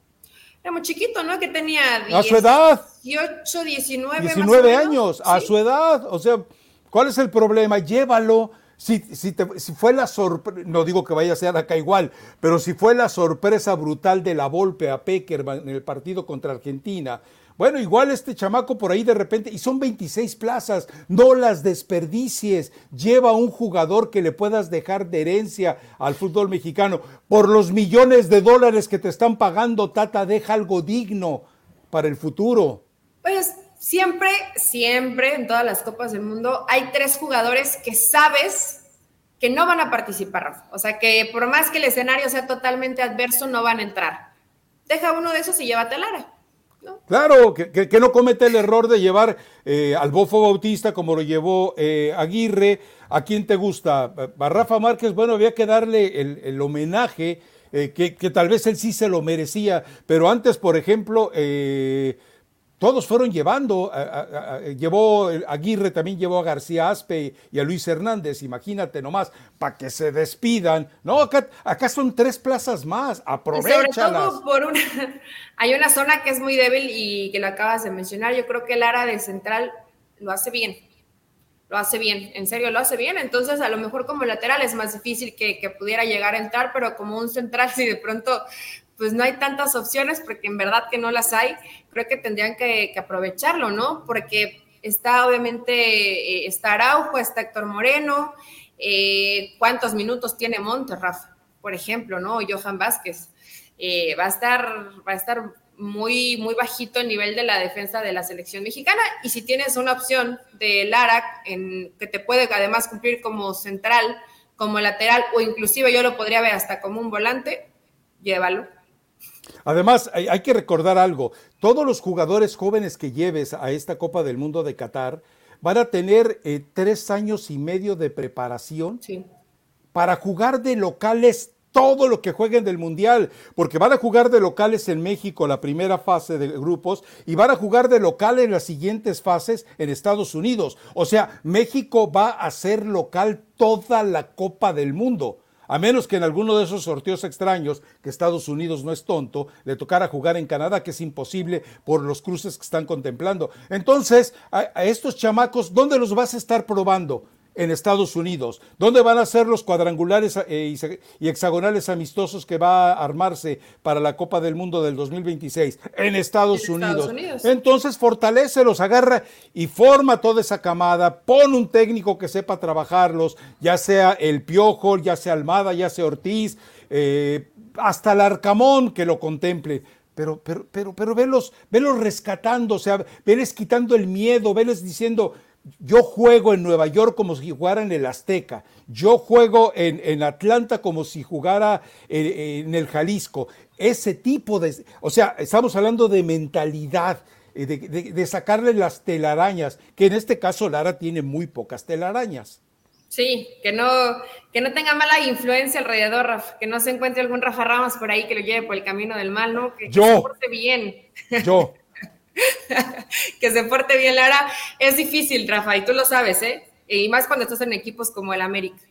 Era muy chiquito, ¿no? Que tenía a su edad. 18, 19. 19 años, a su edad. O sea, ¿cuál es el problema? Llévalo si, si, fue la sorpresa, no digo que vaya a ser acá igual, pero si fue la sorpresa brutal de la Volpe a Peckerman en el partido contra Argentina, bueno, igual este chamaco por ahí de repente, y son 26 plazas, no las desperdicies, lleva un jugador que le puedas dejar de herencia al fútbol mexicano. Por los millones de dólares que te están pagando, Tata, deja algo digno para el futuro. Pues siempre, siempre en todas las Copas del Mundo hay tres jugadores que sabes que no van a participar, O sea, que por más que el escenario sea totalmente adverso, no van a entrar. Deja uno de esos y llévate a Lara. Claro, que, no comete el error de llevar eh, al Bofo Bautista como lo llevó eh, Aguirre. ¿A quién te gusta? A Rafa Márquez, bueno, había que darle el, homenaje, eh, que, tal vez él sí se lo merecía, pero antes, por ejemplo, todos fueron llevando, llevó Aguirre, también llevó a García Aspe y a Luis Hernández, imagínate nomás, para que se despidan. No, acá, acá son tres plazas más, aprovechalas. Sobre todo por una, hay una zona que es muy débil y que lo acabas de mencionar, yo creo que el área de central lo hace bien, lo hace bien, en serio lo hace bien, entonces a lo mejor como lateral es más difícil que, que pudiera llegar a entrar, pero como un central si de pronto pues no hay tantas opciones porque en verdad que no las hay, creo que tendrían que, aprovecharlo, ¿no? Porque está obviamente, eh, está Araujo, está Héctor Moreno, eh, ¿cuántos minutos tiene Montes, Por ejemplo, ¿no? Johan Vázquez. Eh, va a estar, va a estar muy, muy bajito el nivel de la defensa de la selección mexicana. Y si tienes una opción de Lara en, que te puede además cumplir como central, como lateral, o inclusive yo lo podría ver hasta como un volante, llévalo. Además, hay, que recordar algo, todos los jugadores jóvenes que lleves a esta Copa del Mundo de Qatar van a tener eh, tres años y medio de preparación para jugar de locales todo lo que jueguen del Mundial, porque van a jugar de locales en México la primera fase de grupos y van a jugar de local en las siguientes fases en Estados Unidos. O sea, México va a ser local toda la Copa del Mundo. A menos que en alguno de esos sorteos extraños, que Estados Unidos no es tonto, le tocara jugar en Canadá, que es imposible por los cruces que están contemplando. Entonces, a, estos chamacos, ¿dónde los vas a estar probando? En Estados Unidos. ¿Dónde van a ser los cuadrangulares eh, y hexagonales amistosos que va a armarse para la Copa del Mundo del 2026? En Estados, Unidos. Entonces fortalece, los agarra y forma toda esa camada, pon un técnico que sepa trabajarlos, ya sea el Piojo, ya sea Almada, ya sea Ortiz, eh, hasta el Arcamón que lo contemple pero, pero, pero, pero velos, velos rescatando, o sea, veles quitando el miedo, veles diciendo, yo juego en Nueva York como si jugara en el Azteca, yo juego en, Atlanta como si jugara en, el Jalisco. Ese tipo de, o sea, estamos hablando de mentalidad, eh, de, sacarle las telarañas, que en este caso Lara tiene muy pocas telarañas. Sí, que no, que no tenga mala influencia alrededor, que no se encuentre algún Rafa Ramos por ahí que lo lleve por el camino del mal, ¿no? Que, yo, que se porte bien. Yo. que se porte bien, Lara. Es difícil, Rafa, y tú lo sabes, ¿eh? Y más cuando estás en equipos como el América.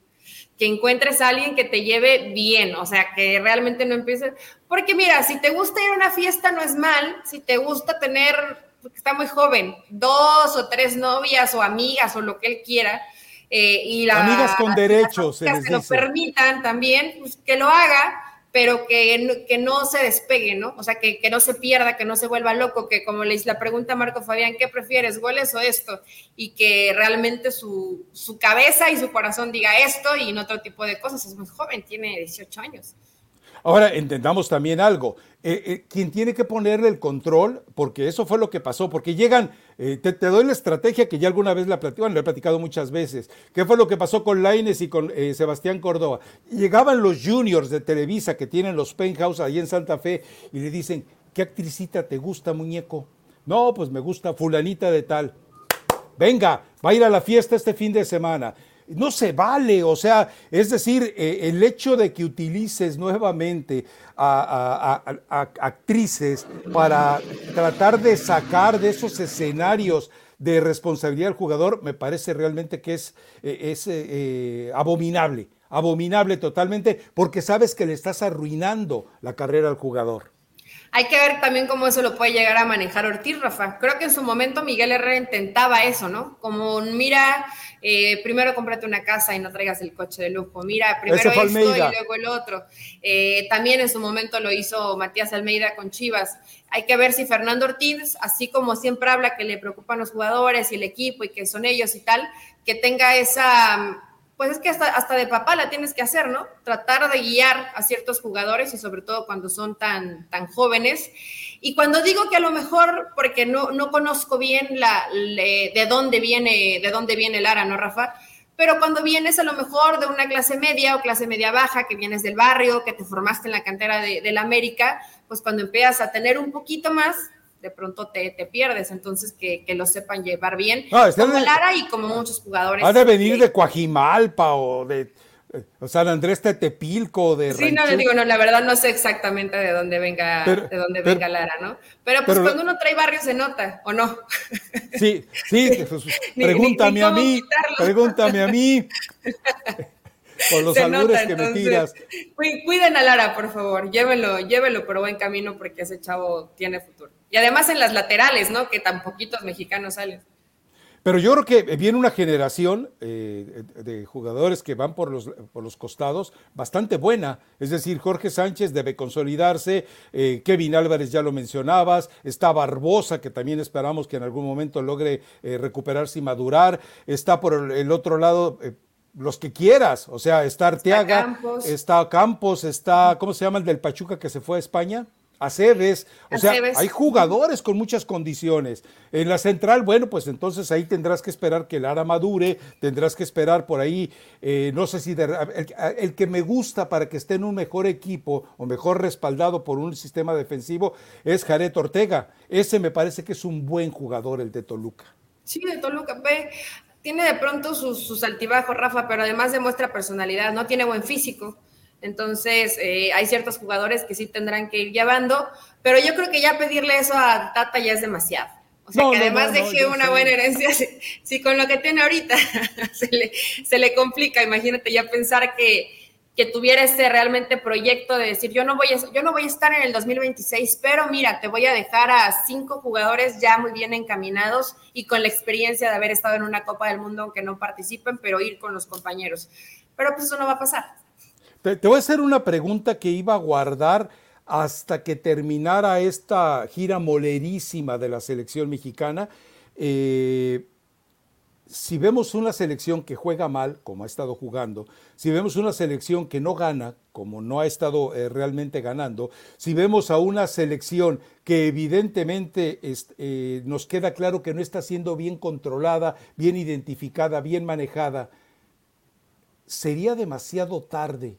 Que encuentres a alguien que te lleve bien, o sea, que realmente no empieces. Porque mira, si te gusta ir a una fiesta, no es mal. Si te gusta tener, porque está muy joven, dos o tres novias o amigas o lo que él quiera, eh, y la, amigas con derechos, se que lo permitan también, pues, que lo haga, pero que, que no se despegue, ¿no? O sea, que, que, no se pierda, que no se vuelva loco, que como le hice la pregunta a Marco Fabián, ¿qué prefieres, goles o esto? Y que realmente su, su cabeza y su corazón diga esto y no otro tipo de cosas. Es muy joven, tiene 18 años. Ahora, entendamos también algo. Eh, eh, quien tiene que ponerle el control, porque eso fue lo que pasó, porque llegan, eh, te, doy la estrategia que ya alguna vez la platicado, lo he platicado muchas veces. ¿Qué fue lo que pasó con Laines y con Sebastián Córdoba? Llegaban los juniors de Televisa que tienen los penthouse ahí en Santa Fe y le dicen, ¿qué actricita te gusta, muñeco? No, pues me gusta fulanita de tal. Venga, va a ir a la fiesta este fin de semana no se vale, o sea, es decir, eh, el hecho de que utilices nuevamente a, actrices para tratar de sacar de esos escenarios de responsabilidad al jugador, me parece realmente que es, eh, es eh, abominable, abominable totalmente, porque sabes que le estás arruinando la carrera al jugador. Hay que ver también cómo eso lo puede llegar a manejar Ortiz, Rafa. Creo que en su momento Miguel Herrera intentaba eso, ¿no? Como, mira, eh, primero cómprate una casa y no traigas el coche de lujo. Mira, primero esto y luego el otro. Eh, también en su momento lo hizo Matías Almeida con Chivas. Hay que ver si Fernando Ortiz, así como siempre habla que le preocupan los jugadores y el equipo y que son ellos y tal, que tenga esa pues es que hasta, hasta de papá la tienes que hacer, ¿no? Tratar de guiar a ciertos jugadores y sobre todo cuando son tan, tan jóvenes. Y cuando digo que a lo mejor, porque no, no conozco bien la, de dónde viene, de dónde viene Lara, ¿no, Rafa? Pero cuando vienes a lo mejor de una clase media o clase media baja, que vienes del barrio, que te formaste en la cantera de, de la América, pues cuando empiezas a tener un poquito más, de pronto te, pierdes. Entonces, que, lo sepan llevar bien. como Lara y como muchos jugadores. Ha de venir de Coajimalpa o de o San Andrés Tetepilco, de Sí, no le digo, no, la verdad no sé exactamente de dónde venga, de dónde venga Lara, ¿no? Pero pues cuando uno trae barrio se nota, ¿o no? Sí, sí, pues, pregúntame a mí, pregúntame a mí. Por los albures que me tiras. Cuiden a Lara, por favor, llévelo, llévelo por buen camino porque ese chavo tiene futuro. Y además en las laterales, ¿no? Que tan poquitos mexicanos salen. Pero yo creo que viene una generación eh, de jugadores que van por los, por los costados bastante buena. Es decir, Jorge Sánchez debe consolidarse, eh, Kevin Álvarez ya lo mencionabas, está Barbosa, que también esperamos que en algún momento logre eh, recuperarse y madurar. Está por el otro lado los que quieras, o sea, está Arteaga, está Campos. está Campos, está, ¿cómo se llama el del Pachuca que se fue a España? Aceves, o sea, hay jugadores con muchas condiciones. En la central, bueno, pues entonces ahí tendrás que esperar que Lara madure, tendrás que esperar por ahí, eh, no sé si el, que me gusta para que esté en un mejor equipo o mejor respaldado por un sistema defensivo es Jared Ortega. Ese me parece que es un buen jugador, el de Toluca. Sí, de Toluca. Ve, tiene de pronto sus, sus altibajos, Rafa, pero además demuestra personalidad, no tiene buen físico. Entonces, eh, hay ciertos jugadores que sí tendrán que ir llevando, pero yo creo que ya pedirle eso a Tata ya es demasiado. O sea, que además deje una buena herencia, si, con lo que tiene ahorita se, le, se le complica, imagínate ya pensar que, que tuviera ese realmente proyecto de decir, yo no, voy a, yo no voy a estar en el 2026, pero mira, te voy a dejar a cinco jugadores ya muy bien encaminados y con la experiencia de haber estado en una Copa del Mundo, aunque no participen, pero ir con los compañeros. Pero pues eso no va a pasar. Te, voy a hacer una pregunta que iba a guardar hasta que terminara esta gira molerísima de la selección mexicana. Eh, si vemos una selección que juega mal, como ha estado jugando, si vemos una selección que no gana, como no ha estado eh, realmente ganando, si vemos a una selección que evidentemente eh, nos queda claro que no está siendo bien controlada, bien identificada, bien manejada, ¿sería demasiado tarde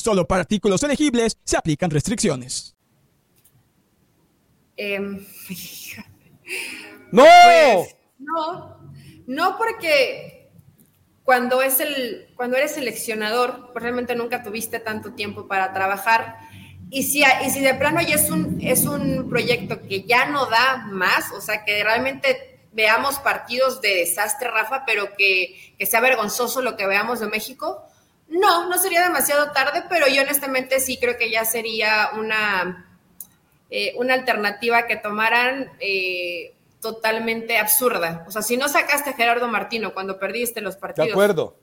Solo para artículos elegibles se aplican restricciones. Em, ¡No! Pues, no, no porque cuando, es el, cuando eres seleccionador, pues realmente nunca tuviste tanto tiempo para trabajar. Y si, y si de plano ya es un, es un proyecto que ya no da más, o sea, que realmente veamos partidos de desastre, Rafa, pero que, que sea vergonzoso lo que veamos de México, no, no sería demasiado tarde, pero yo honestamente sí creo que ya sería una, eh, una alternativa que tomaran eh, totalmente absurda. O sea, si no sacaste a Gerardo Martino cuando perdiste los partidos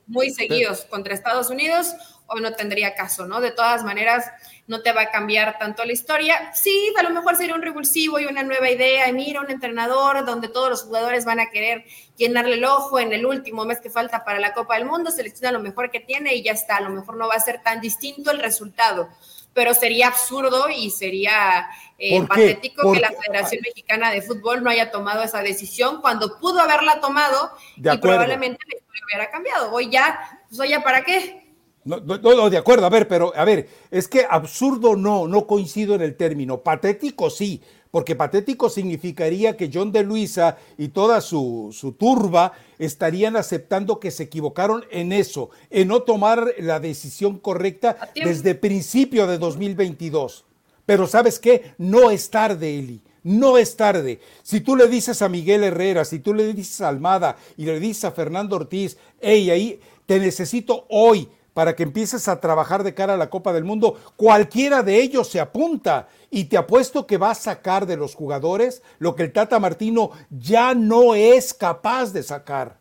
muy seguidos contra Estados Unidos, o no tendría caso, ¿no? De todas maneras, no te va a cambiar tanto la historia. Sí, a lo mejor sería un revulsivo y una nueva idea. Y mira, un entrenador donde todos los jugadores van a querer llenarle el ojo en el último mes que falta para la Copa del Mundo, selecciona lo mejor que tiene y ya está. A lo mejor no va a ser tan distinto el resultado pero sería absurdo y sería eh, patético que la Federación Mexicana de Fútbol no haya tomado esa decisión cuando pudo haberla tomado y probablemente la historia hubiera cambiado. Hoy ya, pues ya, ¿para qué? No, no, de acuerdo, a ver, pero a ver, es que absurdo no, no coincido en el término. Patético sí, porque patético significaría que John de Luisa y toda su, su, turba estarían aceptando que se equivocaron en eso, en no tomar la decisión correcta desde principio de 2022. Pero sabes qué, no es tarde, Eli. No es tarde. Si tú le dices a Miguel Herrera, si tú le dices a Almada y le dices a Fernando Ortiz, hey, ahí te necesito hoy, para que empieces a trabajar de cara a la Copa del Mundo, cualquiera de ellos se apunta y te apuesto que va a sacar de los jugadores lo que el Tata Martino ya no es capaz de sacar.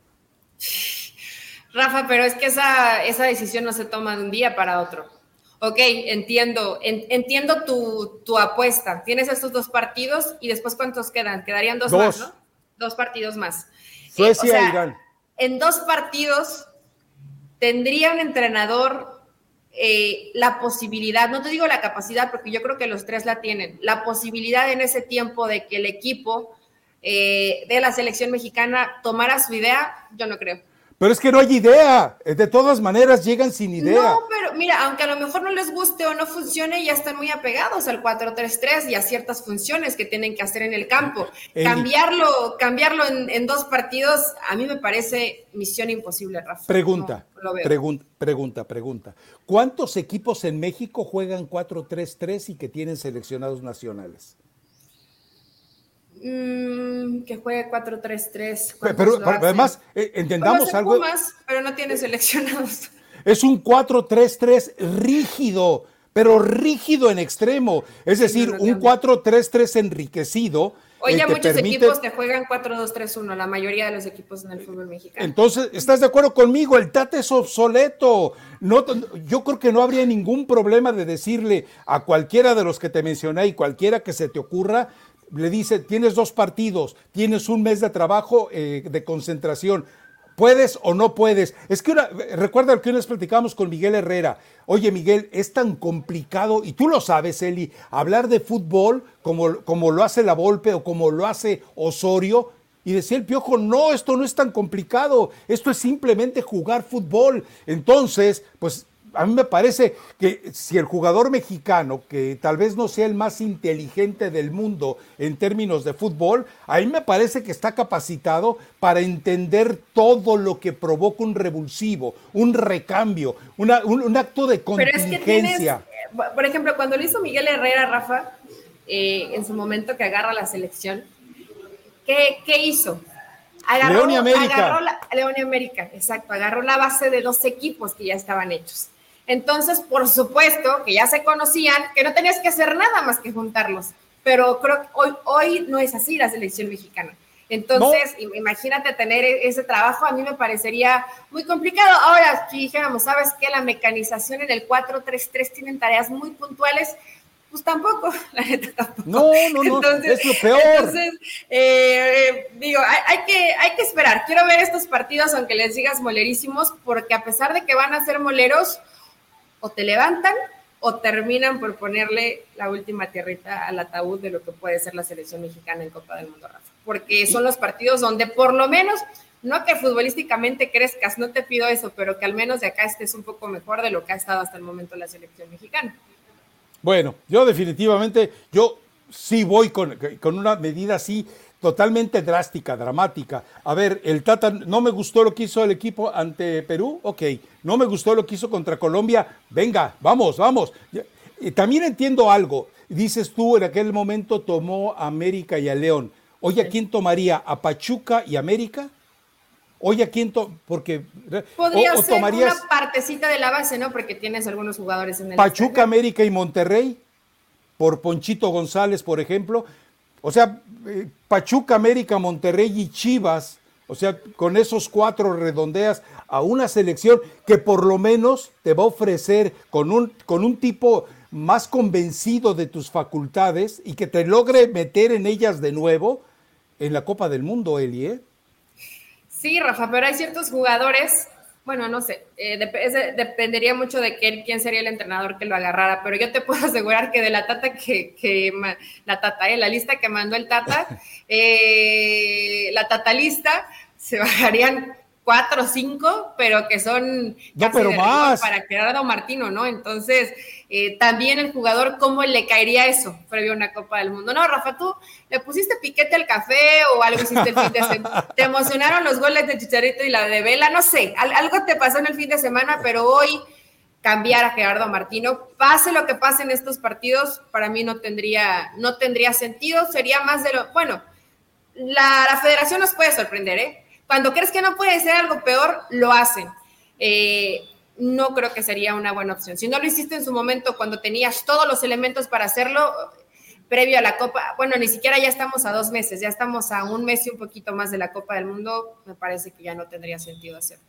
Rafa, pero es que esa, esa decisión no se toma de un día para otro. Ok, entiendo, entiendo tu, apuesta. Tienes estos dos partidos y después ¿cuántos quedan? Quedarían dos, más, ¿no? Dos partidos más. Suecia e Irán. En dos partidos tendría un entrenador eh, la posibilidad, no te digo la capacidad, porque yo creo que los tres la tienen, la posibilidad en ese tiempo de que el equipo eh, de la selección mexicana tomara su idea, yo no creo. Pero es que no hay idea. De todas maneras llegan sin idea. No, pero mira, aunque a lo mejor no les guste o no funcione, ya están muy apegados al 4-3-3 y a ciertas funciones que tienen que hacer en el campo. cambiarlo cambiarlo en, dos partidos, a mí me parece misión imposible, Rafa. Pregunta, pregunta, pregunta, pregunta. ¿Cuántos equipos en México juegan 4-3-3 y que tienen seleccionados nacionales? Mm, que juegue 4-3-3. Pero, además, eh, entendamos algo. pero no tiene seleccionados. Es un 4-3-3 rígido, pero rígido en extremo. Es decir, un 4-3-3 enriquecido. Hoy eh, ya muchos equipos te juegan 4-2-3-1, la mayoría de los equipos en el fútbol mexicano. Entonces, ¿estás de acuerdo conmigo? El Tate es obsoleto. No, yo creo que no habría ningún problema de decirle a cualquiera de los que te mencioné y cualquiera que se te ocurra, le dice, tienes dos partidos, tienes un mes de trabajo eh, de concentración, ¿puedes o no puedes? Es que recuerda que una vez platicamos con Miguel Herrera, oye Miguel, es tan complicado, y tú lo sabes, Eli, hablar de fútbol como, como lo hace La Volpe o como lo hace Osorio, Y decía el Piojo, no, esto no es tan complicado, esto es simplemente jugar fútbol. Entonces, pues a mí me parece que si el jugador mexicano, que tal vez no sea el más inteligente del mundo en términos de fútbol, a mí me parece que está capacitado para entender todo lo que provoca un revulsivo, un recambio, un, acto de contingencia. por ejemplo, cuando lo hizo Miguel Herrera, Rafa, eh, en su momento que agarra la selección, ¿qué, hizo? Agarró, León y América. León y América, exacto. Agarró la base de dos equipos que ya estaban hechos. Entonces, por supuesto que ya se conocían, que no tenías que hacer nada más que juntarlos. Pero creo que hoy, hoy no es así la selección mexicana. Entonces, imagínate tener e-, ese trabajo, a mí me parecería muy complicado. Ahora, si dijéramos, ¿sabes qué? La mecanización en el 4-3-3 tienen tareas muy puntuales, pues tampoco, la neta tampoco. No, no, no, es lo peor. Entonces, eh, digo, hay, que, hay que esperar. Quiero ver estos partidos, aunque les digas molerísimos, porque a pesar de que van a ser moleros, o te levantan o terminan por ponerle la última tierrita al ataúd de lo que puede ser la selección mexicana en Copa del Mundo, Rafa. Porque son los partidos donde por lo menos, no que futbolísticamente crezcas, no te pido eso, pero que al menos de acá estés un poco mejor de lo que ha estado hasta el momento la selección mexicana. Bueno, yo definitivamente, yo sí voy con, con una medida así totalmente drástica, dramática. A ver, el Tata, no me gustó lo que hizo el equipo ante Perú, ok, no me gustó lo que hizo contra Colombia, venga, vamos, vamos. también entiendo algo, dices tú en aquel momento tomó a América y a León. Oye, ¿a quién tomaría? ¿A Pachuca y América? Oye, ¿a quién to porque podría ser una partecita de la base, ¿no? Porque tienes algunos jugadores en el Pachuca, América y Monterrey por Ponchito González, por ejemplo. O sea, eh, Pachuca, América, Monterrey y Chivas, o sea, con esos cuatro redondeas a una selección que por lo menos te va a ofrecer con un, con un tipo más convencido de tus facultades y que te logre meter en ellas de nuevo en la Copa del Mundo, Eli. ¿eh? Sí, Rafa, pero hay ciertos jugadores bueno, no sé, eh, dependería mucho de quién sería el entrenador que lo agarrara, pero yo te puedo asegurar que de la tata que, la tata, eh, la lista que mandó el tata, eh, la tata lista, se bajarían cuatro o cinco, pero que son no, pero más. para Gerardo Martino, ¿no? Entonces, eh, también el jugador, ¿cómo le caería eso previo a una Copa del Mundo? No, Rafa, tú le pusiste piquete al café o algo hiciste el fin de semana. Te emocionaron los goles de Chicharito y la de Vela, no sé, algo te pasó en el fin de semana, pero hoy cambiar a Gerardo Martino, pase lo que pase en estos partidos, para mí no tendría, no tendría sentido, sería más de lo, bueno, la, la federación nos puede sorprender, ¿eh? Cuando crees que no puede ser algo peor, lo hacen. Eh, no creo que sería una buena opción. Si no lo hiciste en su momento cuando tenías todos los elementos para hacerlo, previo a la Copa, bueno, ni siquiera ya estamos a dos meses, ya estamos a un mes y un poquito más de la Copa del Mundo, me parece que ya no tendría sentido hacerlo.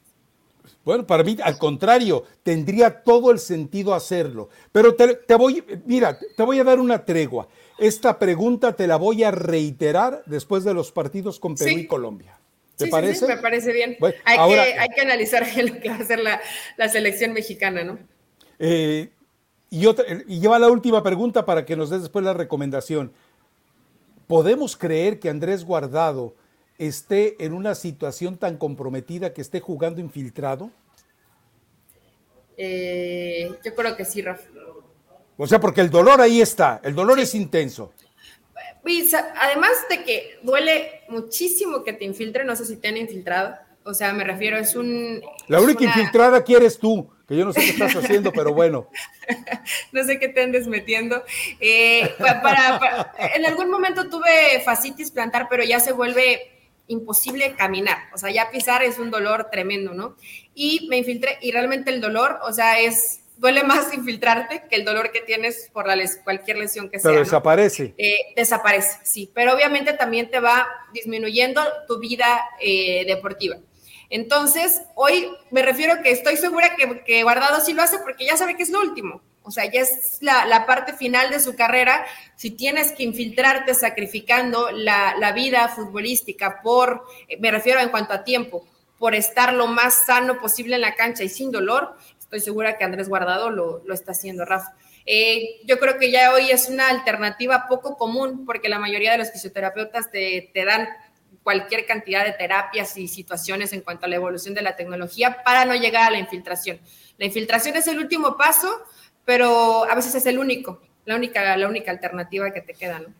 Bueno, para mí, al contrario, tendría todo el sentido hacerlo. Pero te, voy, mira, te voy a dar una tregua. Esta pregunta te la voy a reiterar después de los partidos con Perú y Colombia. ¿Te parece? Sí, me parece bien. hay, que, hay, que, analizar lo que va a hacer la, selección mexicana, ¿no? Eh, y, otra, y lleva la última pregunta para que nos des después la recomendación. ¿Podemos creer que Andrés Guardado esté en una situación tan comprometida que esté jugando infiltrado? Eh, yo creo que sí, Rafa. O sea, porque el dolor ahí está, el dolor es intenso además de que duele muchísimo que te infiltren, no sé si te han infiltrado, o sea, me refiero, es un... La única infiltrada que eres tú, que yo no sé qué estás haciendo, pero bueno. no sé qué te andes metiendo. Eh, para, en algún momento tuve fascitis plantar, pero ya se vuelve imposible caminar, o sea, ya pisar es un dolor tremendo, ¿no? Y me infiltré y realmente el dolor, o sea, es duele más infiltrarte que el dolor que tienes por la cualquier lesión que sea. Pero desaparece. Eh, desaparece, sí, pero obviamente también te va disminuyendo tu vida eh, deportiva. Entonces, hoy me refiero que estoy segura que, Guardado sí lo hace porque ya sabe que es lo último. O sea, ya es la, parte final de su carrera. Si tienes que infiltrarte sacrificando la, la vida futbolística por, eh, me refiero en cuanto a tiempo, por estar lo más sano posible en la cancha y sin dolor, estoy segura que Andrés Guardado lo, está haciendo, Rafa. Eh, yo creo que ya hoy es una alternativa poco común porque la mayoría de los fisioterapeutas te, dan cualquier cantidad de terapias y situaciones en cuanto a la evolución de la tecnología para no llegar a la infiltración. La infiltración es el último paso, pero a veces es el único, la única, la única alternativa que te queda, ¿no?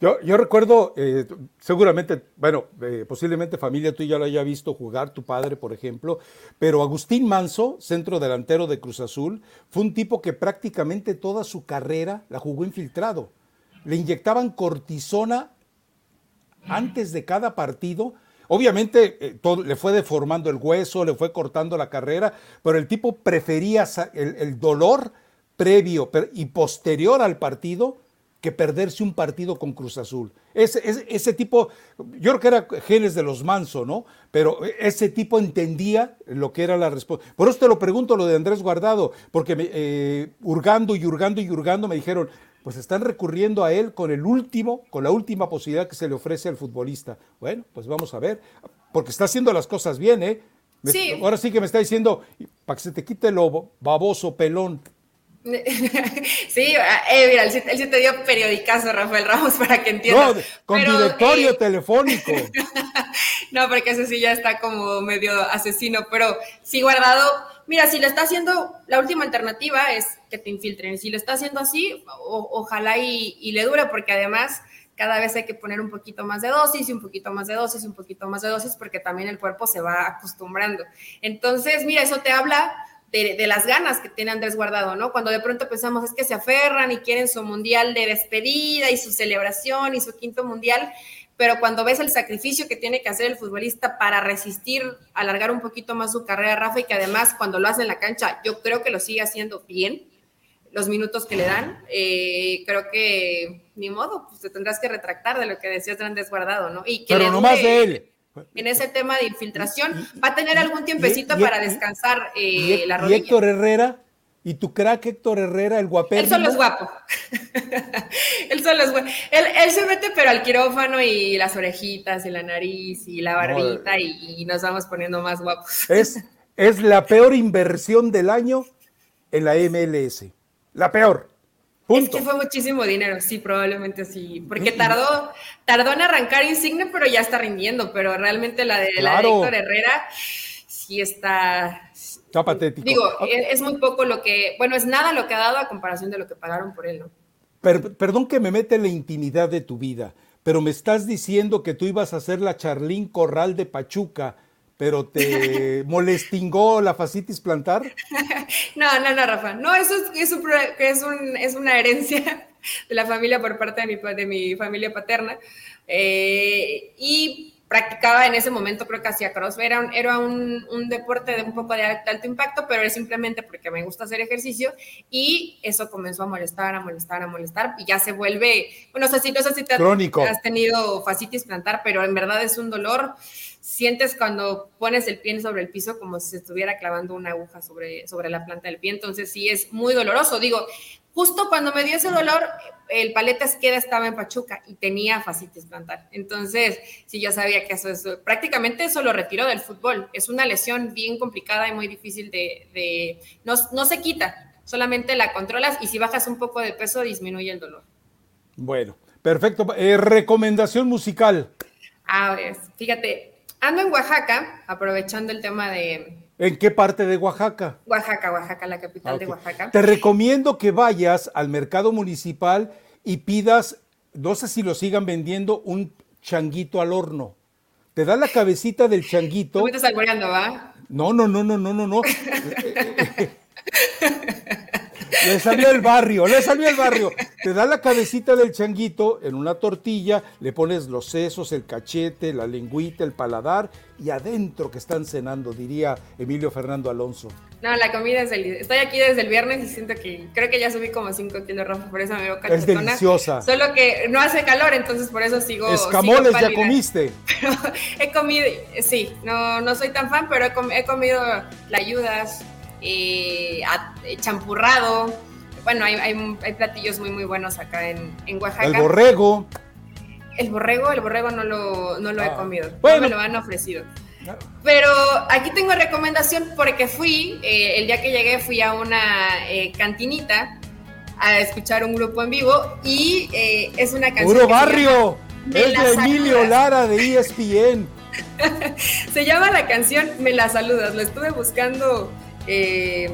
Yo, recuerdo, eh, seguramente, bueno, eh, posiblemente familia tú lo haya visto jugar, tu padre, por ejemplo, pero Agustín Manso, centro delantero de Cruz Azul, fue un tipo que prácticamente toda su carrera la jugó infiltrado. Le inyectaban cortisona antes de cada partido. Obviamente eh, le fue deformando el hueso, le fue cortando la carrera, pero el tipo prefería el dolor previo y posterior al partido que perderse un partido con Cruz Azul. Ese, ese, tipo, yo creo que era genes de los Manso, ¿no? Pero ese tipo entendía lo que era la respuesta. Por eso te lo pregunto lo de Andrés Guardado, porque me, eh, hurgando y hurgando y hurgando me dijeron, pues están recurriendo a él con el último, con la última posibilidad que se le ofrece al futbolista. Bueno, pues vamos a ver, porque está haciendo las cosas bien, ¿eh? sí. Ahora sí que me está diciendo, para que se te quite lo baboso, pelón. Sí, eh, mira, él, sí te dio periodicazo, Rafael Ramos, para que entiendas. No, con directorio eh, telefónico. no, porque ese sí ya está como medio asesino, pero sí guardado. Mira, si lo está haciendo, la última alternativa es que te infiltren. Si lo está haciendo así, ojalá y, y le dure, porque además cada vez hay que poner un poquito más de dosis y un poquito más de dosis y un poquito más de dosis, porque también el cuerpo se va acostumbrando. Entonces, mira, eso te habla de, las ganas que tiene Andrés Guardado, ¿no? Cuando de pronto pensamos es que se aferran y quieren su mundial de despedida y su celebración y su quinto mundial, pero cuando ves el sacrificio que tiene que hacer el futbolista para resistir, alargar un poquito más su carrera, Rafa, y que además cuando lo hace en la cancha, yo creo que lo sigue haciendo bien, los minutos que le dan, eh, creo que ni modo, pues te tendrás que retractar de lo que decías Andrés Guardado, ¿no? Y que pero no más de él en ese tema de infiltración. Va a tener algún tiempecito para descansar eh, la rodilla. ¿Y Héctor Herrera? ¿Y tu crack Héctor Herrera, el guapero? Él solo es guapo. él solo es guapo. Él, se mete pero al quirófano y las orejitas y la nariz y la barbita y, nos vamos poniendo más guapos. es, es la peor inversión del año en la MLS. La peor. Es que fue muchísimo dinero, sí, probablemente sí. Porque tardó, tardó en arrancar Insigne, pero ya está rindiendo. Pero realmente la de, la Héctor Herrera sí está. Está patético. Digo, ah. es, muy poco lo que. Bueno, es nada lo que ha dado a comparación de lo que pagaron por él, ¿no? perdón que me mete en la intimidad de tu vida, pero me estás diciendo que tú ibas a ser la Charlín Corral de Pachuca pero te molestingó la fascitis plantar? No, no, no, Rafa. No, eso es, es, un, es, una herencia de la familia por parte de mi, de mi familia paterna. Eh, y practicaba en ese momento, creo que hacía cross. Era, un, era un, un, deporte de un poco de alto impacto, pero es simplemente porque me gusta hacer ejercicio y eso comenzó a molestar, a molestar, a molestar y ya se vuelve, bueno, no sé si, no sé si te has tenido fascitis plantar, pero en verdad es un dolor. Sientes cuando pones el pie sobre el piso como si se estuviera clavando una aguja sobre, sobre la planta del pie, entonces sí es muy doloroso. Digo, justo cuando me dio ese dolor, el paleta queda estaba en Pachuca y tenía fascitis plantar. Entonces, sí, yo sabía que eso es, prácticamente eso lo retiró del fútbol. Es una lesión bien complicada y muy difícil de, no, no, se quita, solamente la controlas y si bajas un poco de peso disminuye el dolor. Bueno, perfecto. Eh, recomendación musical. Ah, fíjate, ando en Oaxaca, aprovechando el tema de, ¿En qué parte de Oaxaca? Oaxaca, Oaxaca, la capital de Oaxaca. Te recomiendo que vayas al mercado municipal y pidas, no sé si lo sigan vendiendo, un changuito al horno. Te da la cabecita del changuito. ¿Tú me estás va? No, no, no, no, no, no, no. Le salió el barrio, le salió el barrio. Te da la cabecita del changuito en una tortilla, le pones los sesos, el cachete, la lengüita, el paladar y adentro que están cenando, diría Emilio Fernando Alonso. No, la comida es deliciosa. Estoy aquí desde el viernes y siento que creo que ya subí como 5 kilos, Rafa, por eso me veo cachetona. Es deliciosa. Solo que no hace calor, entonces por eso sigo. Escamoles ya comiste. he comido, sí, no, no soy tan fan, pero he, comido la ayudas, eh, champurrado. Bueno, hay, hay, platillos muy, muy buenos acá en, en, Oaxaca. El borrego. El borrego, el borrego no lo, no lo he ah. comido. Bueno. No me lo han ofrecido. Pero aquí tengo recomendación porque fui, eh, el día que llegué fui a una eh, cantinita a escuchar un grupo en vivo y es una canción. ¡Puro barrio! es de Emilio Lara de ESPN. Se llama la canción Me la saludas. Lo estuve buscando eh,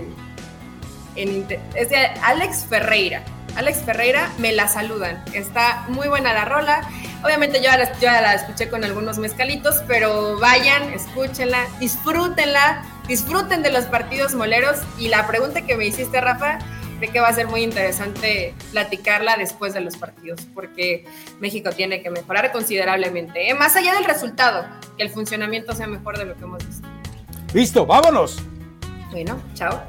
es de Alex Ferreira. Alex Ferreira, me la saludan. Está muy buena la rola. Obviamente yo la escuché con algunos mezcalitos, pero vayan, escúchenla, disfrútenla, disfruten de los partidos moleros. Y la pregunta que me hiciste, Rafa, creo que va a ser muy interesante platicarla después de los partidos, porque México tiene que mejorar considerablemente, ¿eh? más allá del resultado, que el funcionamiento sea mejor de lo que hemos visto. Listo, vámonos. Bueno, chao.